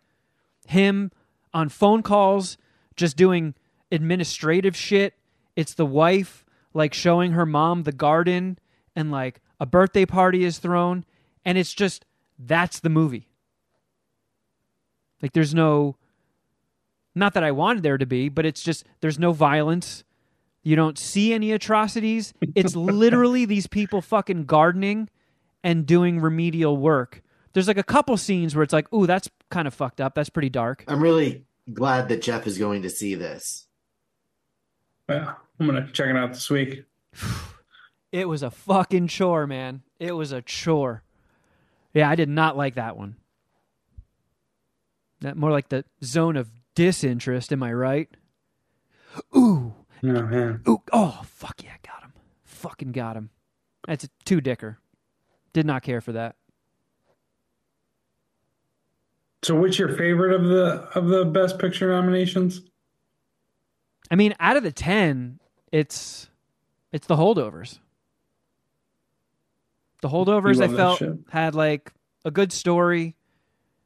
him on phone calls just doing administrative shit. It's the wife like showing her mom the garden and like a birthday party is thrown and it's just that's the movie. Like there's no not that I wanted there to be, but it's just there's no violence. You don't see any atrocities. It's *laughs* literally these people fucking gardening and doing remedial work. There's like a couple scenes where it's like, ooh, that's kind of fucked up. That's pretty dark. I'm really glad that Geoff is going to see this. Yeah, I'm gonna check it out this week. *sighs* It was a fucking chore, man. It was a chore. Yeah, I did not like that one. That more like the zone of disinterest, am I right? Ooh, No man, ooh, oh fuck yeah, got him. Fucking got him. That's a two dicker. Did not care for that. So, what's your favorite of the of the Best Picture nominations? I mean, out of the ten, it's it's the holdovers. The holdovers I felt shit. had like a good story,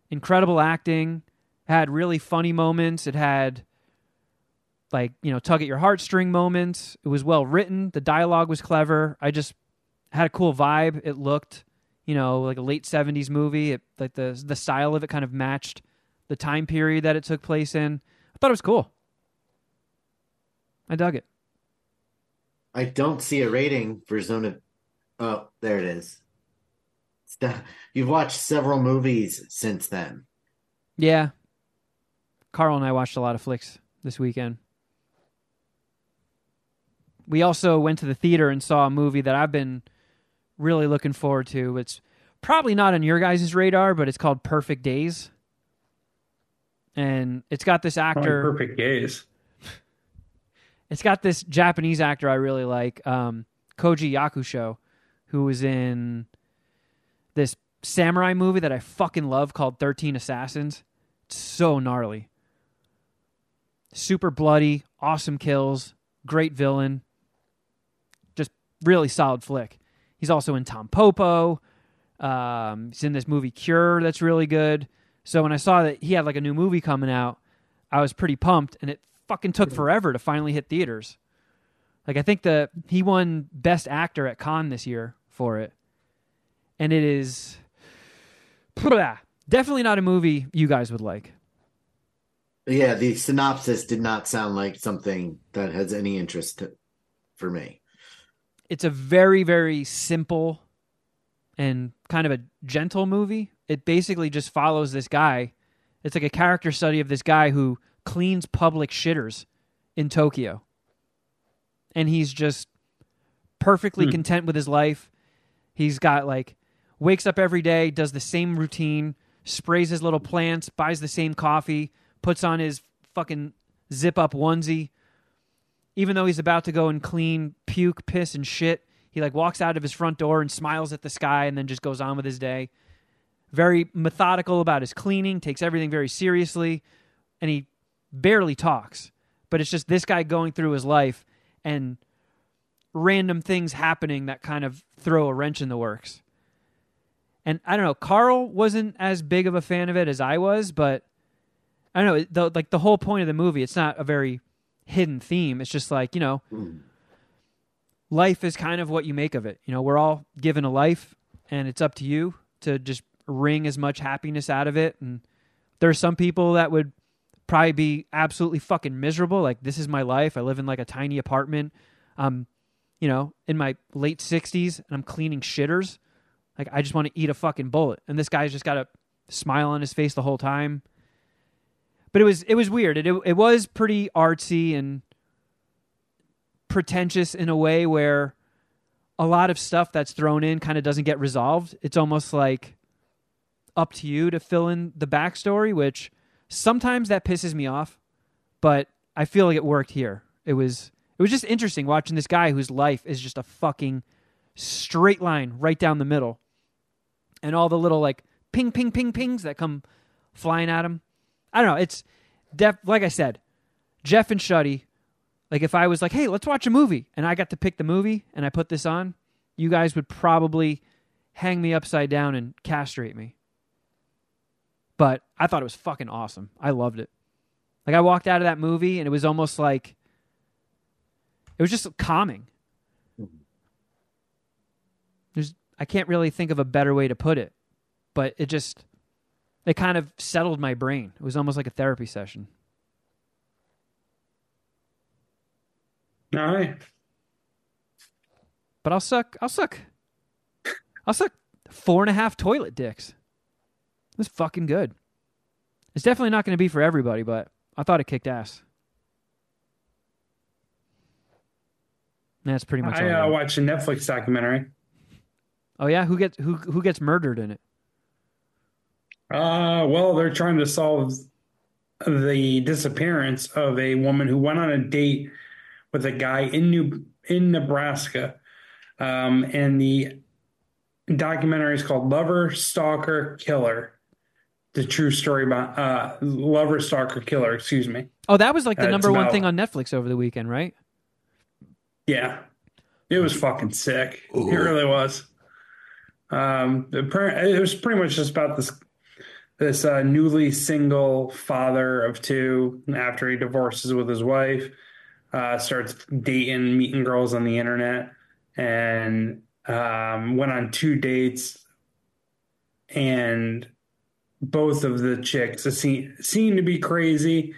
incredible acting, had really funny moments. It had like, you know, tug at your heartstring moments. It was well written. The dialogue was clever. I just had a cool vibe. It looked, you know, like a late 70s movie. It like the the style of it kind of matched the time period that it took place in. I thought it was cool. I dug it. I don't see a rating for Zone of. Oh, there it is. You've watched several movies since then. Yeah. Carl and I watched a lot of flicks this weekend. We also went to the theater and saw a movie that I've been really looking forward to. It's probably not on your guys' radar, but it's called Perfect Days. And it's got this actor. perfect Days. *laughs* It's got this Japanese actor I really like, um, Koji Yakusho, who was in this samurai movie that I fucking love called 13 Assassins. It's so gnarly. Super bloody, awesome kills, great villain. Just really solid flick. He's also in Tampopo. Um, he's in this movie Cure that's really good. So when I saw that he had like a new movie coming out, I was pretty pumped, and it fucking took forever to finally hit theaters. Like I think the he won Best Actor at Cannes this year for it, and it is definitely not a movie you guys would like. Yeah, the synopsis did not sound like something that has any interest to, for me. It's a very very simple and kind of a gentle movie. It basically just follows this guy. It's like a character study of this guy who cleans public shitters in Tokyo. And he's just perfectly Hmm. content with his life. He's got like wakes up every day, does the same routine, sprays his little plants, buys the same coffee, puts on his fucking zip up onesie. Even though he's about to go and clean puke, piss, and shit, he like walks out of his front door and smiles at the sky and then just goes on with his day. Very methodical about his cleaning, takes everything very seriously, and he barely talks. But it's just this guy going through his life and random things happening that kind of throw a wrench in the works. And I don't know, Carl wasn't as big of a fan of it as I was, but I don't know, the, like the whole point of the movie, it's not a very hidden theme. It's just like, you know, life is kind of what you make of it. You know, we're all given a life and it's up to you to just wring as much happiness out of it. And there are some people that would probably be absolutely fucking miserable. Like, this is my life. I live in like a tiny apartment. Um, you know, in my late 60s and I'm cleaning shitters. Like, I just want to eat a fucking bullet. And this guy's just got a smile on his face the whole time. But it was it was weird. It it, it was pretty artsy and pretentious in a way where a lot of stuff that's thrown in kind of doesn't get resolved. It's almost like up to you to fill in the backstory, which sometimes that pisses me off, but I feel like it worked here. It was it was just interesting watching this guy whose life is just a fucking straight line right down the middle. And all the little like ping ping ping pings that come flying at him. I don't know, it's def like I said, Geoff and Shuddy like if I was like, "Hey, let's watch a movie," and I got to pick the movie and I put this on, you guys would probably hang me upside down and castrate me. But I thought it was fucking awesome. I loved it. Like I walked out of that movie and it was almost like it was just calming. There's I can't really think of a better way to put it, but it just it kind of settled my brain. It was almost like a therapy session. All right. But I'll suck. I'll suck. I'll suck four and a half toilet dicks. It was fucking good. It's definitely not going to be for everybody, but I thought it kicked ass. And That's pretty much I uh, watched a Netflix documentary. oh yeah, who gets who who gets murdered in it? Uh, well, they're trying to solve the disappearance of a woman who went on a date with a guy in New in Nebraska. Um, and the documentary is called Lover, Stalker, Killer. the true story about uh, lover stalker killer. Excuse me. Oh, that was like the Uh, it's number one about- thing on Netflix over the weekend, right? Yeah, it was fucking sick. It really was. Um, it was pretty much just about this this uh, newly single father of two after he divorces with his wife, uh, starts dating, meeting girls on the internet, and um, went on two dates, and both of the chicks seem seem to be crazy.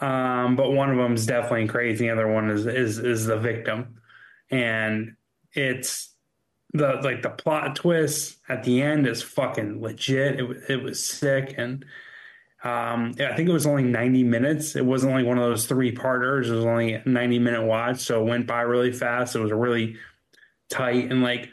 Um, but one of them is definitely crazy. The other one is is is the victim, and it's the like the plot twist at the end is fucking legit. It it was sick, and um, I think it was only ninety minutes. It wasn't like one of those three parters. It was only a ninety minute watch, so it went by really fast. It was really tight, and like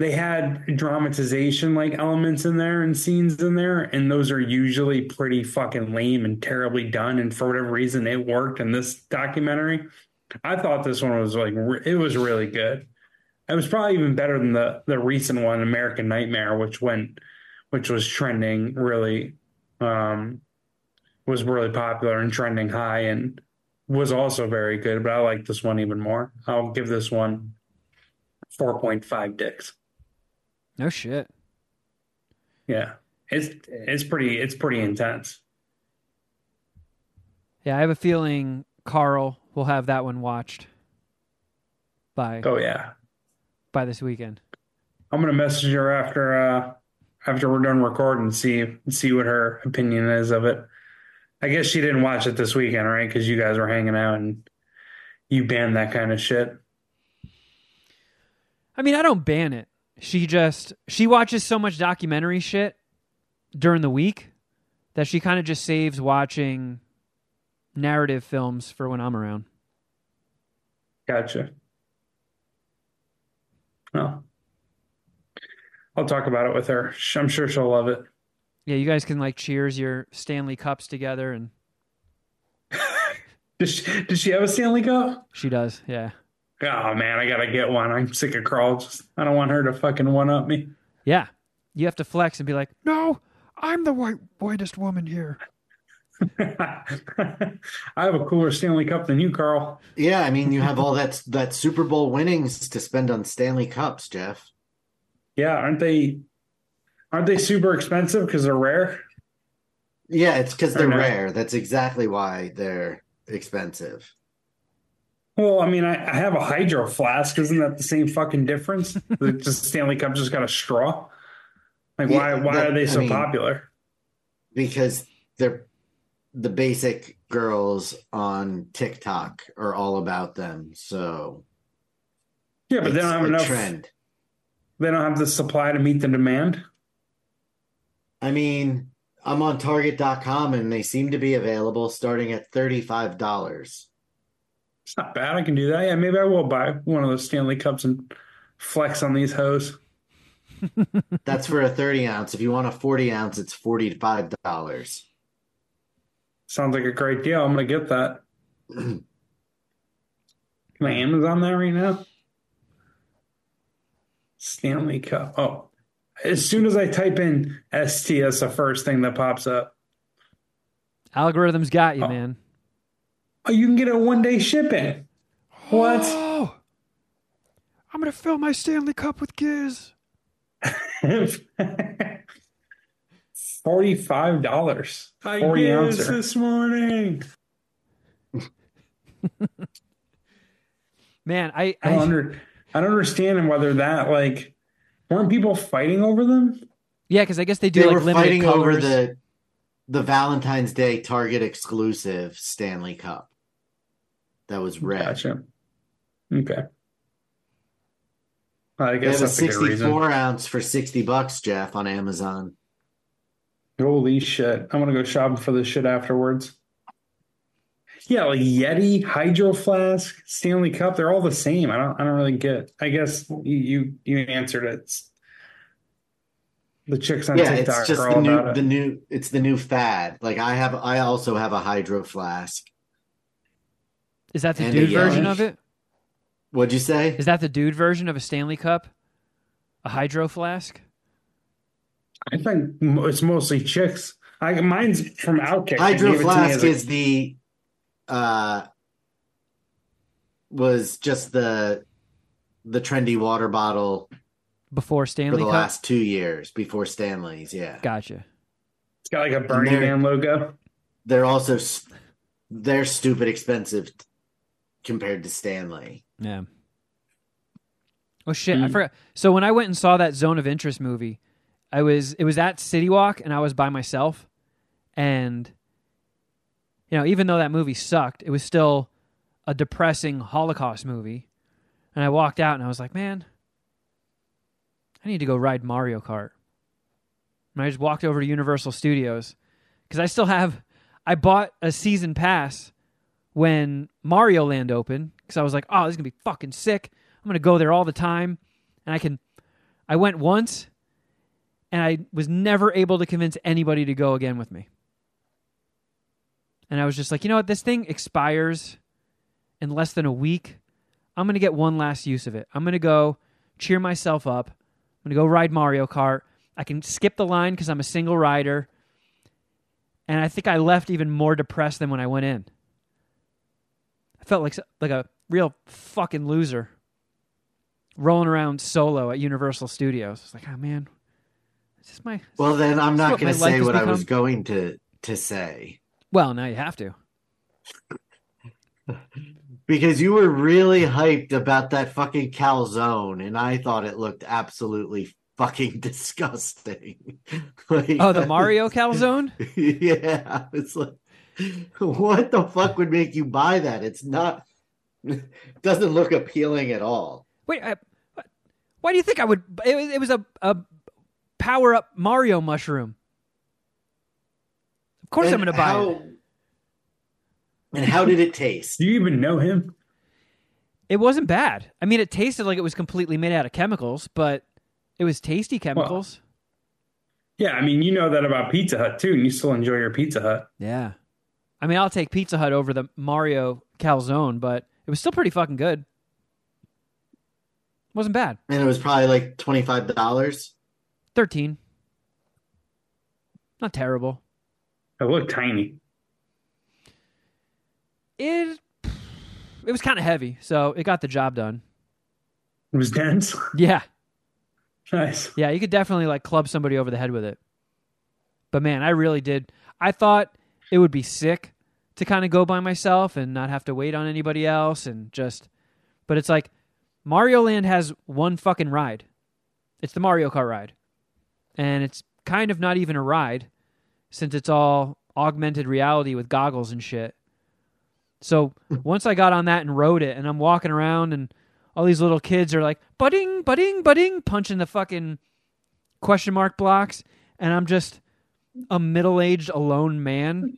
they had dramatization like elements in there and scenes in there, and those are usually pretty fucking lame and terribly done. And for whatever reason, it worked in this documentary. I thought this one was like it was really good. It was probably even better than the the recent one, American Nightmare, which went, which was trending really, um, was really popular and trending high, and was also very good. But I like this one even more. I'll give this one four point five dicks. No shit. Yeah, it's it's pretty it's pretty intense. Yeah, I have a feeling Carl will have that one watched by Oh yeah, by this weekend. I'm gonna message her after uh after we're done recording and see see what her opinion is of it. I guess she didn't watch it this weekend, right? Because you guys were hanging out and you banned that kind of shit. I mean, I don't ban it. She just she watches so much documentary shit during the week that she kind of just saves watching narrative films for when I'm around. Gotcha. Well, I'll talk about it with her. I'm sure she'll love it. Yeah, you guys can like cheers your Stanley Cups together and *laughs* Does she, does she have a Stanley Cup? she does. Yeah. Oh man, I gotta get one. I'm sick of Carl. Just I don't want her to fucking one up me. Yeah. You have to flex and be like, No, I'm the white whitest woman here. I have a cooler Stanley Cup than you, Carl. Yeah, I mean, you have all that that Super Bowl winnings to spend on Stanley Cups, Geoff. Yeah, aren't they? Aren't they super expensive because they're rare? Yeah, it's because they're rare. That's exactly why they're expensive. Well, I mean, I, I have a hydro flask. Isn't that the same fucking difference? *laughs* the Stanley Cup just got a straw. Like, why? Yeah, Why that- are they I so mean- popular? because they're the basic girls on TikTok are all about them. So Yeah, but they don't have enough. trend. They don't have the supply to meet the demand. I mean, I'm on Target.com and they seem to be available starting at $35. It's not bad. I can do that. Yeah, maybe I will buy one of those Stanley Cups and flex on these hoes. *laughs* That's for a 30 ounce. If you want a 40 ounce, it's $45. Sounds like a great deal. I'm gonna get that. *clears throat* Can I Amazon that right now? Stanley Cup. Oh, as soon as I type in ST, that's the first thing that pops up. algorithms got you, Oh. man. Oh, you can get a one day shipping. What? Oh, I'm gonna fill my Stanley Cup with giz. *laughs* Forty-five dollars. I 40 guess this morning. *laughs* Man, I, I don't under, I don't understand whether that like weren't people fighting over them? yeah, because I guess they do They like were fighting colors. over the the Valentine's Day Target exclusive Stanley Cup. That was red. Gotcha. Okay. I They guess have a that's a good reason. 64 ounce for 60 bucks, Geoff, on Amazon. Holy shit. I'm gonna go shopping for this shit afterwards. Yeah, like Yeti, Hydro Flask, Stanley Cup, they're all the same. I don't I don't really get. I guess you you, you answered it. It's- the chicks on yeah, TikTok it's just are the all new about the it. new it's the new fad. Like I have I also have a hydro flask. Is that the And dude version of it? What'd you say? Is that the dude version of a Stanley Cup? A hydro flask? I think it's mostly chicks. I mine's from Outkick. They Hydro gave it to me Flask as a- is the uh was just the the trendy water bottle Before Stanley for the Cup. last two years before Stanley's. Yeah, Gotcha. It's got like a Burning Man logo. they're also they're stupid expensive compared to Stanley. Yeah. Oh shit! I Mm. forgot. So when I went and saw that Zone of Interest movie, I was it was at City Walk and I was by myself, and you know even though that movie sucked, it was still a depressing Holocaust movie, and I walked out and I was like, man, I need to go ride Mario Kart. And I just walked over to Universal Studios because I still have. I bought a season pass when Mario Land opened because I was like, oh, this is gonna be fucking sick. I'm gonna go there all the time, and I can. I went once, and I was never able to convince anybody to go again with me. And I was just like, you know what, this thing expires in less than a week. I'm gonna get one last use of it. I'm gonna go cheer myself up. I'm gonna go ride Mario Kart. I can skip the line because I'm a single rider. And I think I left even more depressed than when I went in. I felt like like a real fucking loser rolling around solo at Universal Studios. It's like, oh man, this my? Well, then I'm not going to say what I was going to to say Well, now you have to. because you were really hyped about that fucking calzone, and I thought it looked absolutely fucking *laughs* disgusting. *laughs* Like, Oh, the Mario *laughs* calzone. yeah, it's like, what the fuck would make you buy that? It's not. It doesn't look appealing at all. Wait, I, why do you think I would? It was, it was a a power up Mario mushroom. Of course, I'm going to buy how- it. And how did it taste? Do you even know him? It wasn't bad. I mean, it tasted like it was completely made out of chemicals, but it was tasty chemicals. Yeah, I mean, you know that about Pizza Hut too, and you still enjoy your Pizza Hut. Yeah. I mean, I'll take Pizza Hut over the Mario calzone, but it was still pretty fucking good. Wasn't bad. And it was probably like twenty five dollars. 13. Not terrible. It looked tiny. It it was kind of heavy, so it got the job done. It was dense. *laughs* Yeah. nice. Yeah, you could definitely like club somebody over the head with it. But man, I really did. I thought it would be sick to kind of go by myself and not have to wait on anybody else and just but it's like Mario Land has one fucking ride. It's the Mario Kart ride. And it's kind of not even a ride since it's all augmented reality with goggles and shit. So *laughs* once I got on that and rode it and I'm walking around and all these little kids are like budding, budding, budding, punching the fucking question mark blocks, and I'm just a middle aged alone man.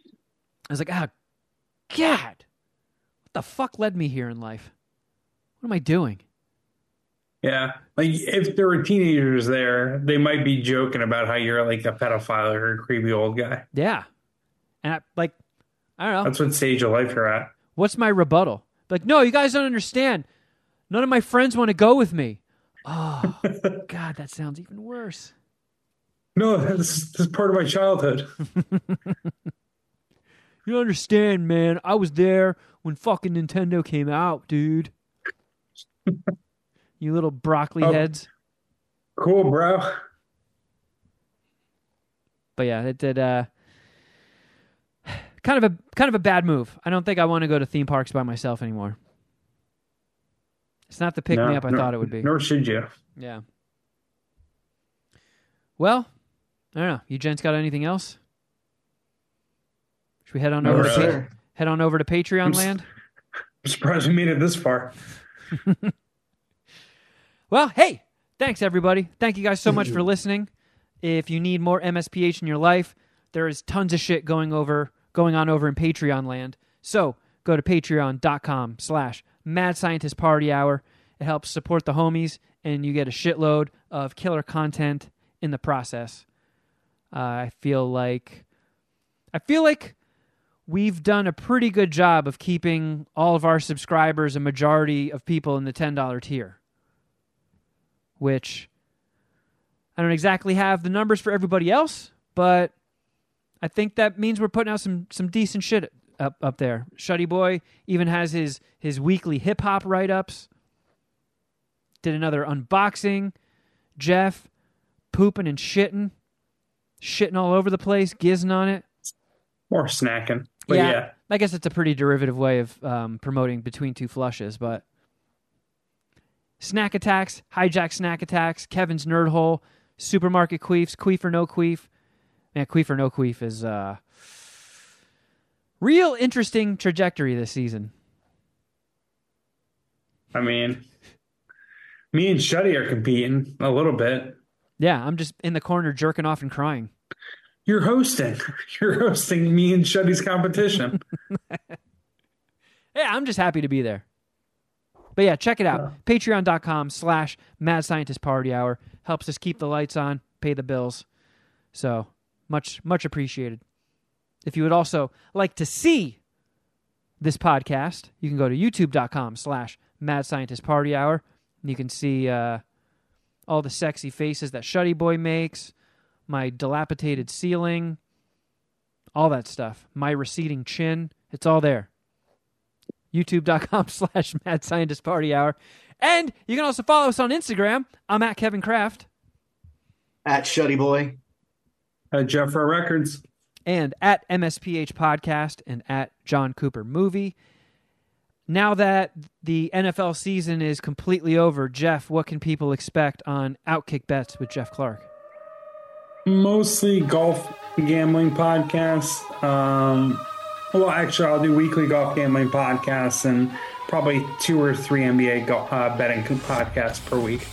I was like, ah, God, what the fuck led me here in life? What am I doing? Yeah, like if there were teenagers there, they might be joking about how you're like a pedophile or a creepy old guy. Yeah, and I, like, I don't know. That's what stage of life you're at. What's my rebuttal? Like, no, you guys don't understand. None of my friends want to go with me. Oh, *laughs* God, that sounds even worse. No, this is, this is part of my childhood. *laughs* You don't understand, man. I was there when fucking Nintendo came out, dude. *laughs* you little broccoli Oh. heads. Cool, bro. But yeah, it did uh kind of a kind of a bad move. I don't think I want to go to theme parks by myself anymore. It's not the pick me up I nor- thought it would be. Nor should you. Yeah. Well, I don't know. You gents got anything else? Should we head on No, over to. Pa- Sure. head on over to Patreon I'm land? I'm *laughs* surprised we made it this far. *laughs* Well, hey, thanks everybody. Thank you guys so much for listening. If you need more MSPH in your life, there is tons of shit going over going on over in Patreon land. So go to patreon.com slash mad scientist party hour. It helps support the homies and you get a shitload of killer content in the process. Uh, I feel like I feel like we've done a pretty good job of keeping all of our subscribers a majority of people in the $10 tier which I don't exactly have the numbers for everybody else, but I think that means we're putting out some some decent shit up up there. Shuddy Boy even has his his weekly hip hop write ups. Did another unboxing. Geoff pooping and shitting, shitting all over the place, gizzing on it. Or snacking. But Yeah. yeah. I guess it's a pretty derivative way of um, promoting between two flushes, but snack attacks, hijack snack attacks, Kevin's nerd hole, supermarket queefs, queef or no queef. Man, queef or no queef is uh, real interesting trajectory this season. I mean, me and Shuddy are competing a little bit. Yeah, I'm just in the corner jerking off and crying. You're hosting. *laughs* You're hosting me and Shuddy's competition. *laughs* Yeah, I'm just happy to be there. But yeah, check it out. Patreon.com slash Mad Scientist Party Hour. Helps us keep the lights on, pay the bills. So much, much appreciated. If you would also like to see this podcast, you can go to youtube.com slash Mad Scientist Party Hour. And you can see uh, all the sexy faces that Shuddy Boy makes, my dilapidated ceiling, all that stuff. My receding chin. It's all there youtube.com *laughs* slash mad scientist party hour and you can also follow us on instagram i'm at kevin kraft At Shuddy Boy. At Jeffro Records. and at msph podcast and at john cooper movie now that the nfl season is completely over Geoff what can people expect on outkick bets with Geoff Clark Mostly golf gambling podcasts. Um, well, actually, I'll do weekly golf gambling podcasts and probably two or three NBA go- uh, betting podcasts per week.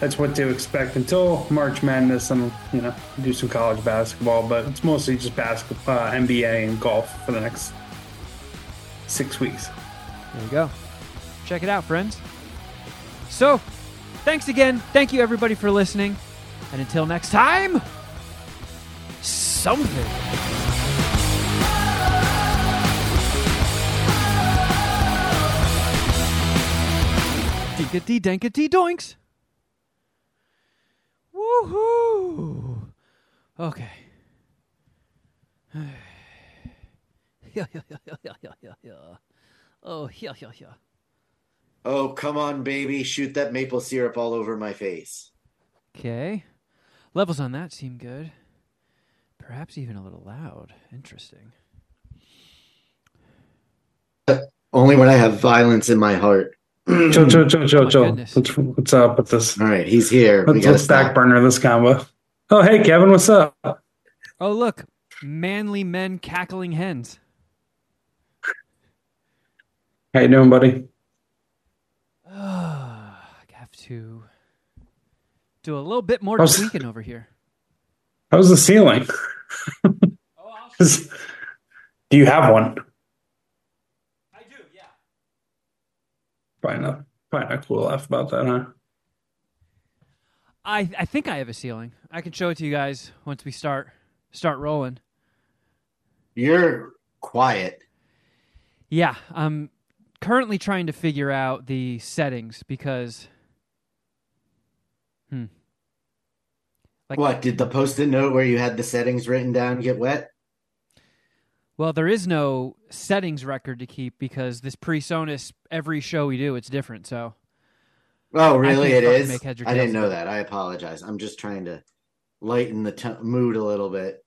That's what to expect until March Madness, and you know, do some college basketball. But it's mostly just basketball, uh, NBA, and golf for the next six weeks. There you go. Check it out, friends. So, thanks again. Thank you, everybody, for listening. And until next time, something. Dinkety dankety doinks. Woohoo! Okay. *sighs* yeah, yeah, yeah, yeah, yeah, yeah, yeah. Oh, yeah, yeah, yeah. Oh, come on, baby. Shoot that maple syrup all over my face. Okay. Levels on that seem good. Perhaps even a little loud. Interesting. Only when I have violence in my heart. Chill, chill, chill, chill, my chill. goodness. What's, what's up with this? All right, he's here. we Let's, gotta let's back burner this combo. Oh, hey, Kevin, what's up? Oh, look. Manly men cackling hens. How you doing, buddy? Ah, I have to do a little bit more How's- tweaking over here. How's the ceiling? Oh, *laughs* do you have one? I do, yeah. Probably not. Probably not cool to laugh about that, huh? I, I think I have a ceiling. I can show it to you guys once we start start rolling. You're quiet. Yeah, I'm currently trying to figure out the settings because hmm. Like What? Did the post-it note where you had the settings written down get wet? Well, there is no settings record to keep because this PreSonus every show we do it's different. So Oh, really? It is. make heads or I didn't know that. I apologize. I'm just trying to lighten the t- mood a little bit.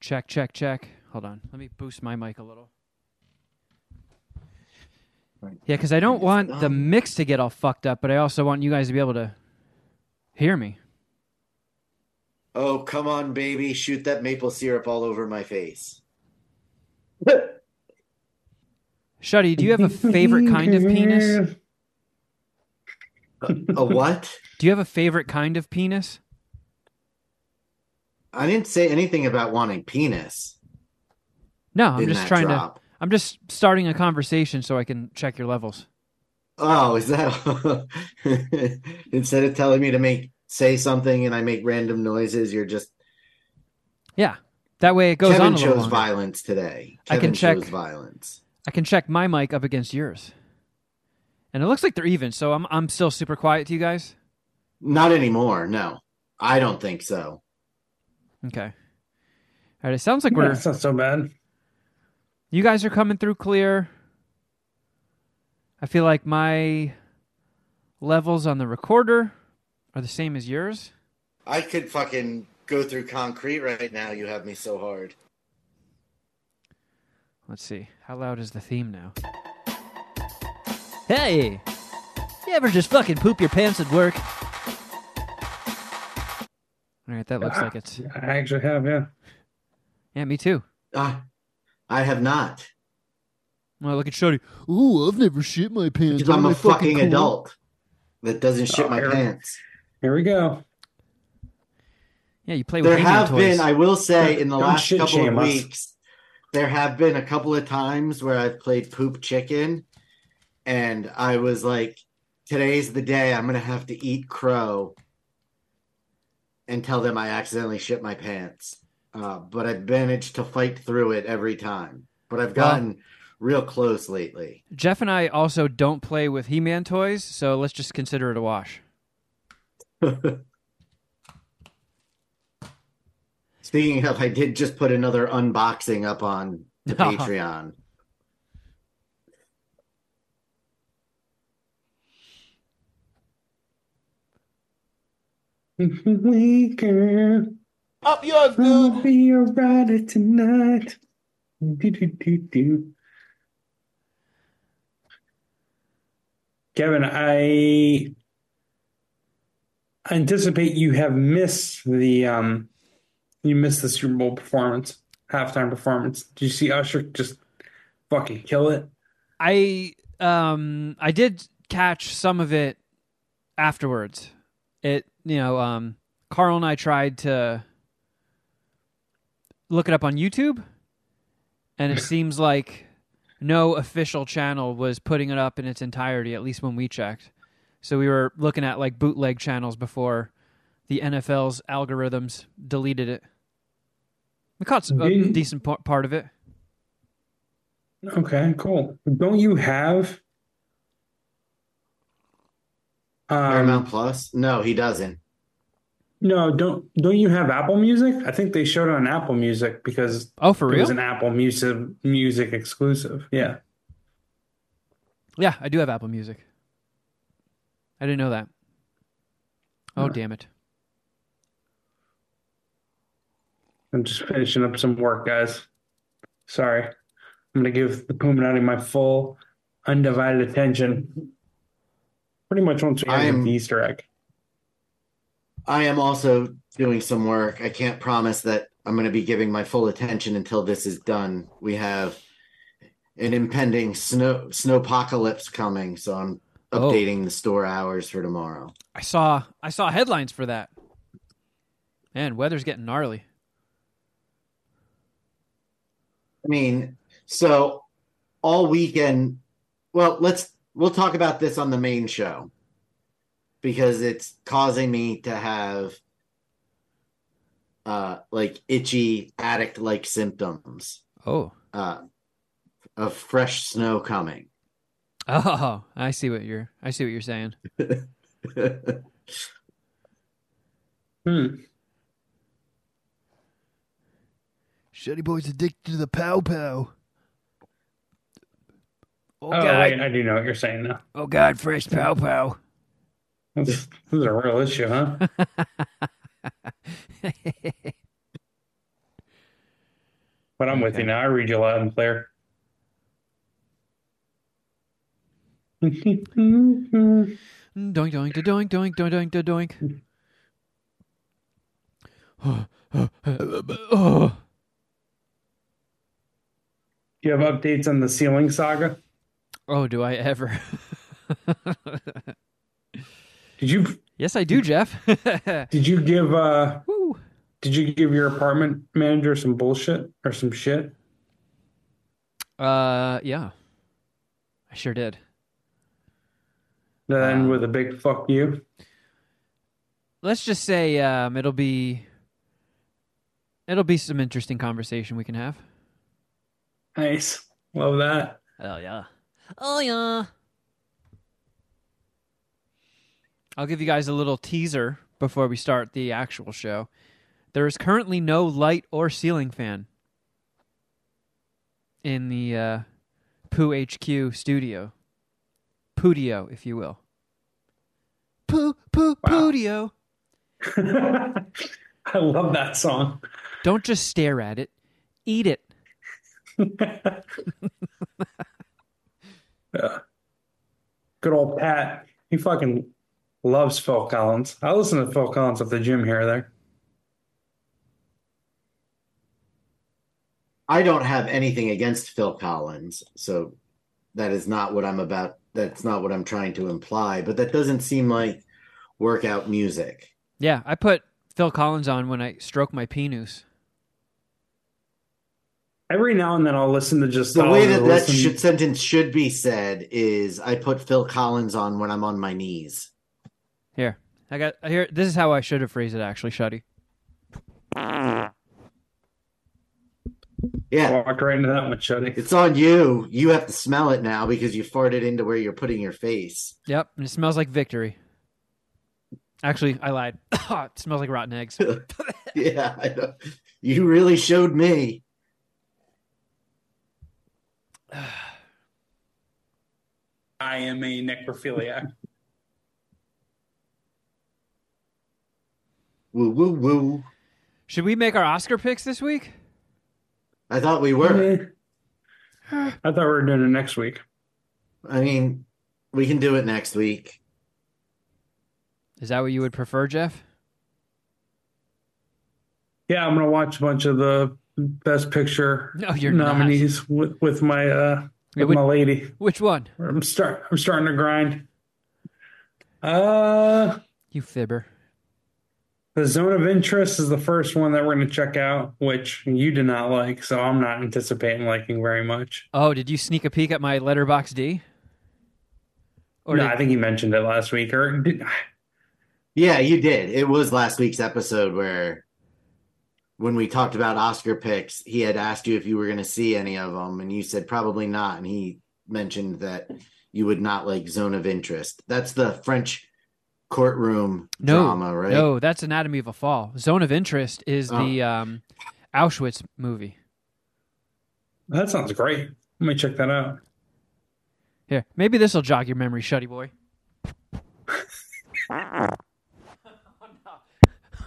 check, check, check. Hold on, let me boost my mic a little. Right. Yeah, because I don't want the mix to get all fucked up, but I also want you guys to be able to hear me. Oh, come on, baby. Shoot that maple syrup all over my face. *laughs* Shuddy, do you have a favorite kind of penis? A what? Do you have a favorite kind of penis? I didn't say anything about wanting penis. No, I'm just trying drop. to. I'm just starting a conversation so I can check your levels. Oh, is that *laughs* instead of telling me to make say something and I make random noises, you're just Yeah, that way it goes Kevin on a little chose longer. violence today. I can Kevin check- chose violence. I can check my mic up against yours, and it looks like they're even. So I'm I'm still super quiet to you guys. Not anymore. No, I don't think so. Okay. All right. It sounds like Yeah, we're it's not so bad. you guys are coming through clear. I feel like my levels on the recorder are the same as yours. I could fucking go through concrete right now. You have me so hard. Let's see. How loud is the theme now? Hey! You ever just fucking poop your pants at work? All right, that looks like it's. I actually have, yeah. Yeah, me too. Ah, I have not. Well, look at Shuddy. Ooh, I've never shit my pants. Because I'm a fucking cool? adult that doesn't shit Oh, my here- pants. Here we go. Yeah, you play with There He-Man have toys. been, I will say, in the Don't last couple of us. weeks, there have been a couple of times where I've played poop chicken, and I was like, "Today's the day I'm gonna have to eat crow," and tell them I accidentally shit my pants. Uh, but I've managed to fight through it every time. But I've Well- gotten real close lately. Geoff and I also don't play with He-Man toys, so let's just consider it a wash. *laughs* Speaking of, I did just put another unboxing up on the *laughs* Patreon. Weaker. Up yours, I'll dude. be your rider tonight. Do, do, do, do. Kevin, I anticipate you have missed the um you missed the Super Bowl performance, halftime performance. Did you see Usher just fucking kill it? I um I did catch some of it afterwards. It you know um Carl and I tried to look it up on YouTube, and it *laughs* seems like no official channel was putting it up in its entirety. At least when we checked, so we were looking at like bootleg channels before the NFL's algorithms deleted it. We caught some- a Didn't- decent pa- part of it. Okay, cool. Don't you have Paramount um Plus? No, he doesn't. no, don't don't you have Apple Music? I think they showed it on Apple Music because Oh, for real, it real? was an Apple Music music exclusive. Yeah. Yeah, I do have Apple Music. I didn't know that. Oh, Huh. damn it. I'm just finishing up some work, guys. Sorry. I'm gonna give the Puminati my full undivided attention. Pretty much once we I have the Easter egg. I am also doing some work. I can't promise that I'm going to be giving my full attention until this is done. We have an impending snow snowpocalypse coming, so I'm Oh. updating the store hours for tomorrow. I saw I saw headlines for that. Man, weather's getting gnarly. I mean, so all weekend. Well, let's we'll talk about this on the main show because it's causing me to have uh like itchy addict like symptoms Oh. uh of fresh snow coming. Oh, I see what you're I see what you're saying. *laughs* Hmm. Shitty boy's addicted to the pow pow. Oh, Oh, god. wait, I do know what you're saying now. Oh god, fresh pow pow. This, this is a real issue, huh? *laughs* But I'm with you now. I read you loud and clear. Doink doink da doink doink doink doink da doink. oh. Do you have updates on the ceiling saga? oh, do I ever? *laughs* Did you yes, I do, Geoff. *laughs* did you give uh Woo. did you give your apartment manager some bullshit or some shit? Uh, yeah, I sure did. Then Um, with a big fuck you. Let's just say um, it'll be it'll be some interesting conversation we can have. Nice. Love that. Oh yeah. Oh yeah. I'll give you guys a little teaser before we start the actual show. There is currently no light or ceiling fan in the uh, Poo HQ studio. Poodio, if you will. Poo, poo, poodio. I love that song. Don't just stare at it, eat it. *laughs* *laughs* yeah. Good old Pat. He fucking loves Phil Collins. I listen to Phil Collins at the gym here or there. I don't have anything against Phil Collins, so that is not what I'm about. That's not what I'm trying to imply, but that doesn't seem like workout music. Yeah, I put Phil Collins on when I stroke my penis. Every now and then I'll listen to just The way that that should, sentence should be said is I put Phil Collins on when I'm on my knees. Here, I got here. This is how I should have phrased it, actually, Shuddy. Yeah, walk right into that one, Shuddy. it's on you. You have to smell it now because you farted into where you're putting your face. Yep, and it smells like victory. Actually, I lied. *coughs* it smells like rotten eggs. *laughs* *laughs* yeah, I you really showed me. I am a necrophiliac. Woo woo woo. Should we make our Oscar picks this week? I thought we were. I thought we were doing it next week. I mean, we can do it next week. Is that what you would prefer, Geoff? Yeah, I'm gonna watch a bunch of the best picture No, you're nominees with with my uh with would- my lady. Which one? I'm start I'm starting to grind. Uh You fibber. The zone of interest is the first one that we're gonna check out, which you did not like, so I'm not anticipating liking very much. Oh, did you sneak a peek at my Letterboxd? Or no, did- I think you mentioned it last week, or did, Yeah, you did. It was last week's episode where, when we talked about Oscar picks, he had asked you if you were going to see any of them, and you said probably not. And he mentioned that you would not like Zone of Interest. That's the French courtroom no, drama, right? no, that's Anatomy of a Fall. Zone of Interest is Oh. the um, Auschwitz movie. that sounds great. Let me check that out. Here, maybe this will jog your memory, Shuddy boy. *laughs* *laughs* oh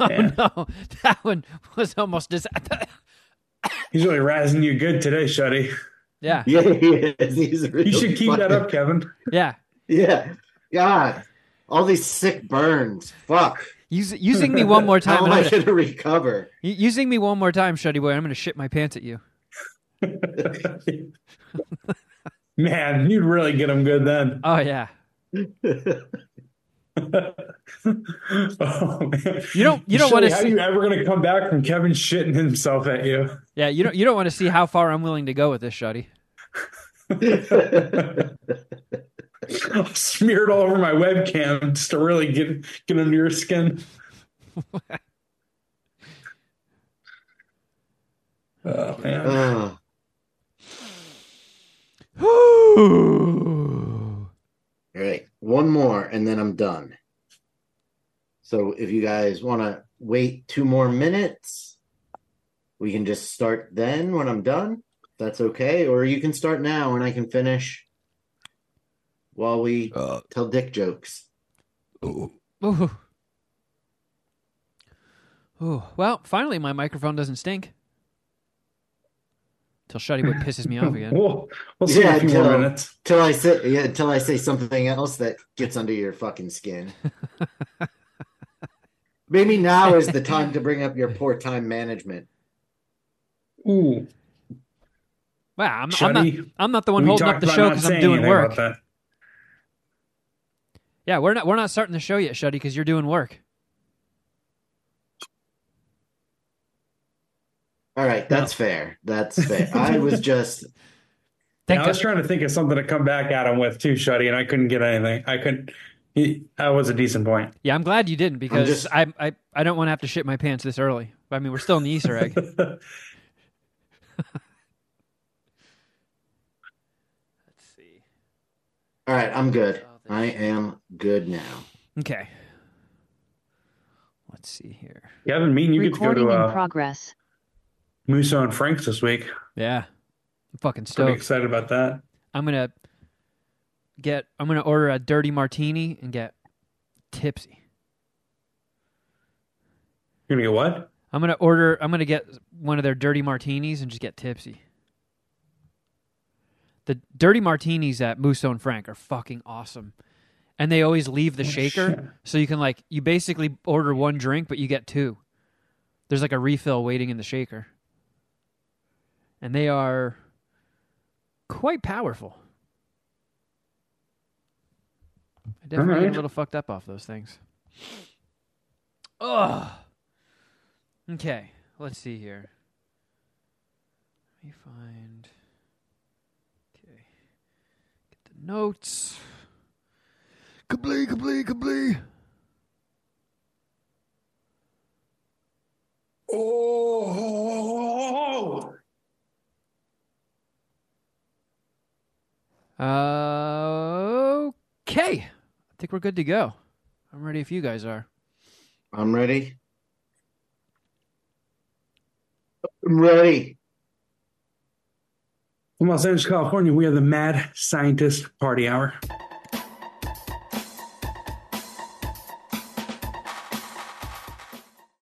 Yeah. no, that one was almost dis- *coughs* He's really razzing you good today, Shuddy. yeah, Yeah, *laughs* he is. He's really You should keep that up, Kevin. yeah. Yeah. God. All these sick burns. Fuck. Use, using me one more *laughs* time. How am I'm gonna- recover? using me one more time, Shuddy boy. I'm going to shit my pants at you. *laughs* Man, you'd really get him good then. Oh yeah. *laughs* oh, man. You don't- you don't wanna How see- are you ever going to come back from Kevin shitting himself at you? Yeah, you don't you don't want to see how far I'm willing to go with this, Shuddy. *laughs* Smeared all over my webcam just to really get get under your skin. *laughs* oh man. Ugh. *sighs* Ooh. All right, one more and then I'm done. So if you guys want to wait two more minutes, we can just start then when I'm done. That's okay, or you can start now and I can finish while we uh, tell dick jokes. Ooh. Ooh. Well, finally, my microphone doesn't stink. Till Shuddy Boy pisses me off again. *laughs* We'll we'll see Yeah, in a few more minutes. Till I say yeah, till I say something else that gets under your fucking skin. *laughs* Maybe now is the time to bring up your poor time management. Ooh, Wow, I'm, I'm not. I'm not the one holding up the show because I'm saying doing anything work. About that. Yeah, we're not. We're not starting the show yet, Shuddy, because you're doing work. All right, that's fair. That's *laughs* fair. I was just. Thank I was trying to think of something to come back at him with too, Shuddy, and I couldn't get anything. I couldn't. He, that was a decent point. Yeah, I'm glad you didn't because just- I, I I don't want to have to shit my pants this early. I mean, we're still in the Easter egg. *laughs* *laughs* Let's see. all right. I'm good. Uh, Thank I am good now. Okay. Let's see here. Kevin, me and you get to go Recording to in uh, progress. Musso and Frank's this week. Yeah. I'm fucking Pretty stoked. excited about that. I'm gonna get. I'm gonna order a dirty martini and get tipsy. You're gonna get what? I'm gonna order. I'm gonna get one of their dirty martinis and just get tipsy. The dirty martinis at Musso and Frank are fucking awesome, and they always leave the shaker, shit. so you can like you basically order one drink, but you get two. There's like a refill waiting in the shaker, and they are quite powerful. I definitely get a little fucked up off those things. Ugh. Okay, let's see here. Let me find. Okay, get the notes. Kablee, kablee, kablee. Oh, Uh, okay, I think we're good to go. I'm ready if you guys are. I'm ready. I'm ready. From Los Angeles, California, we are the Mad Scientist Party Hour.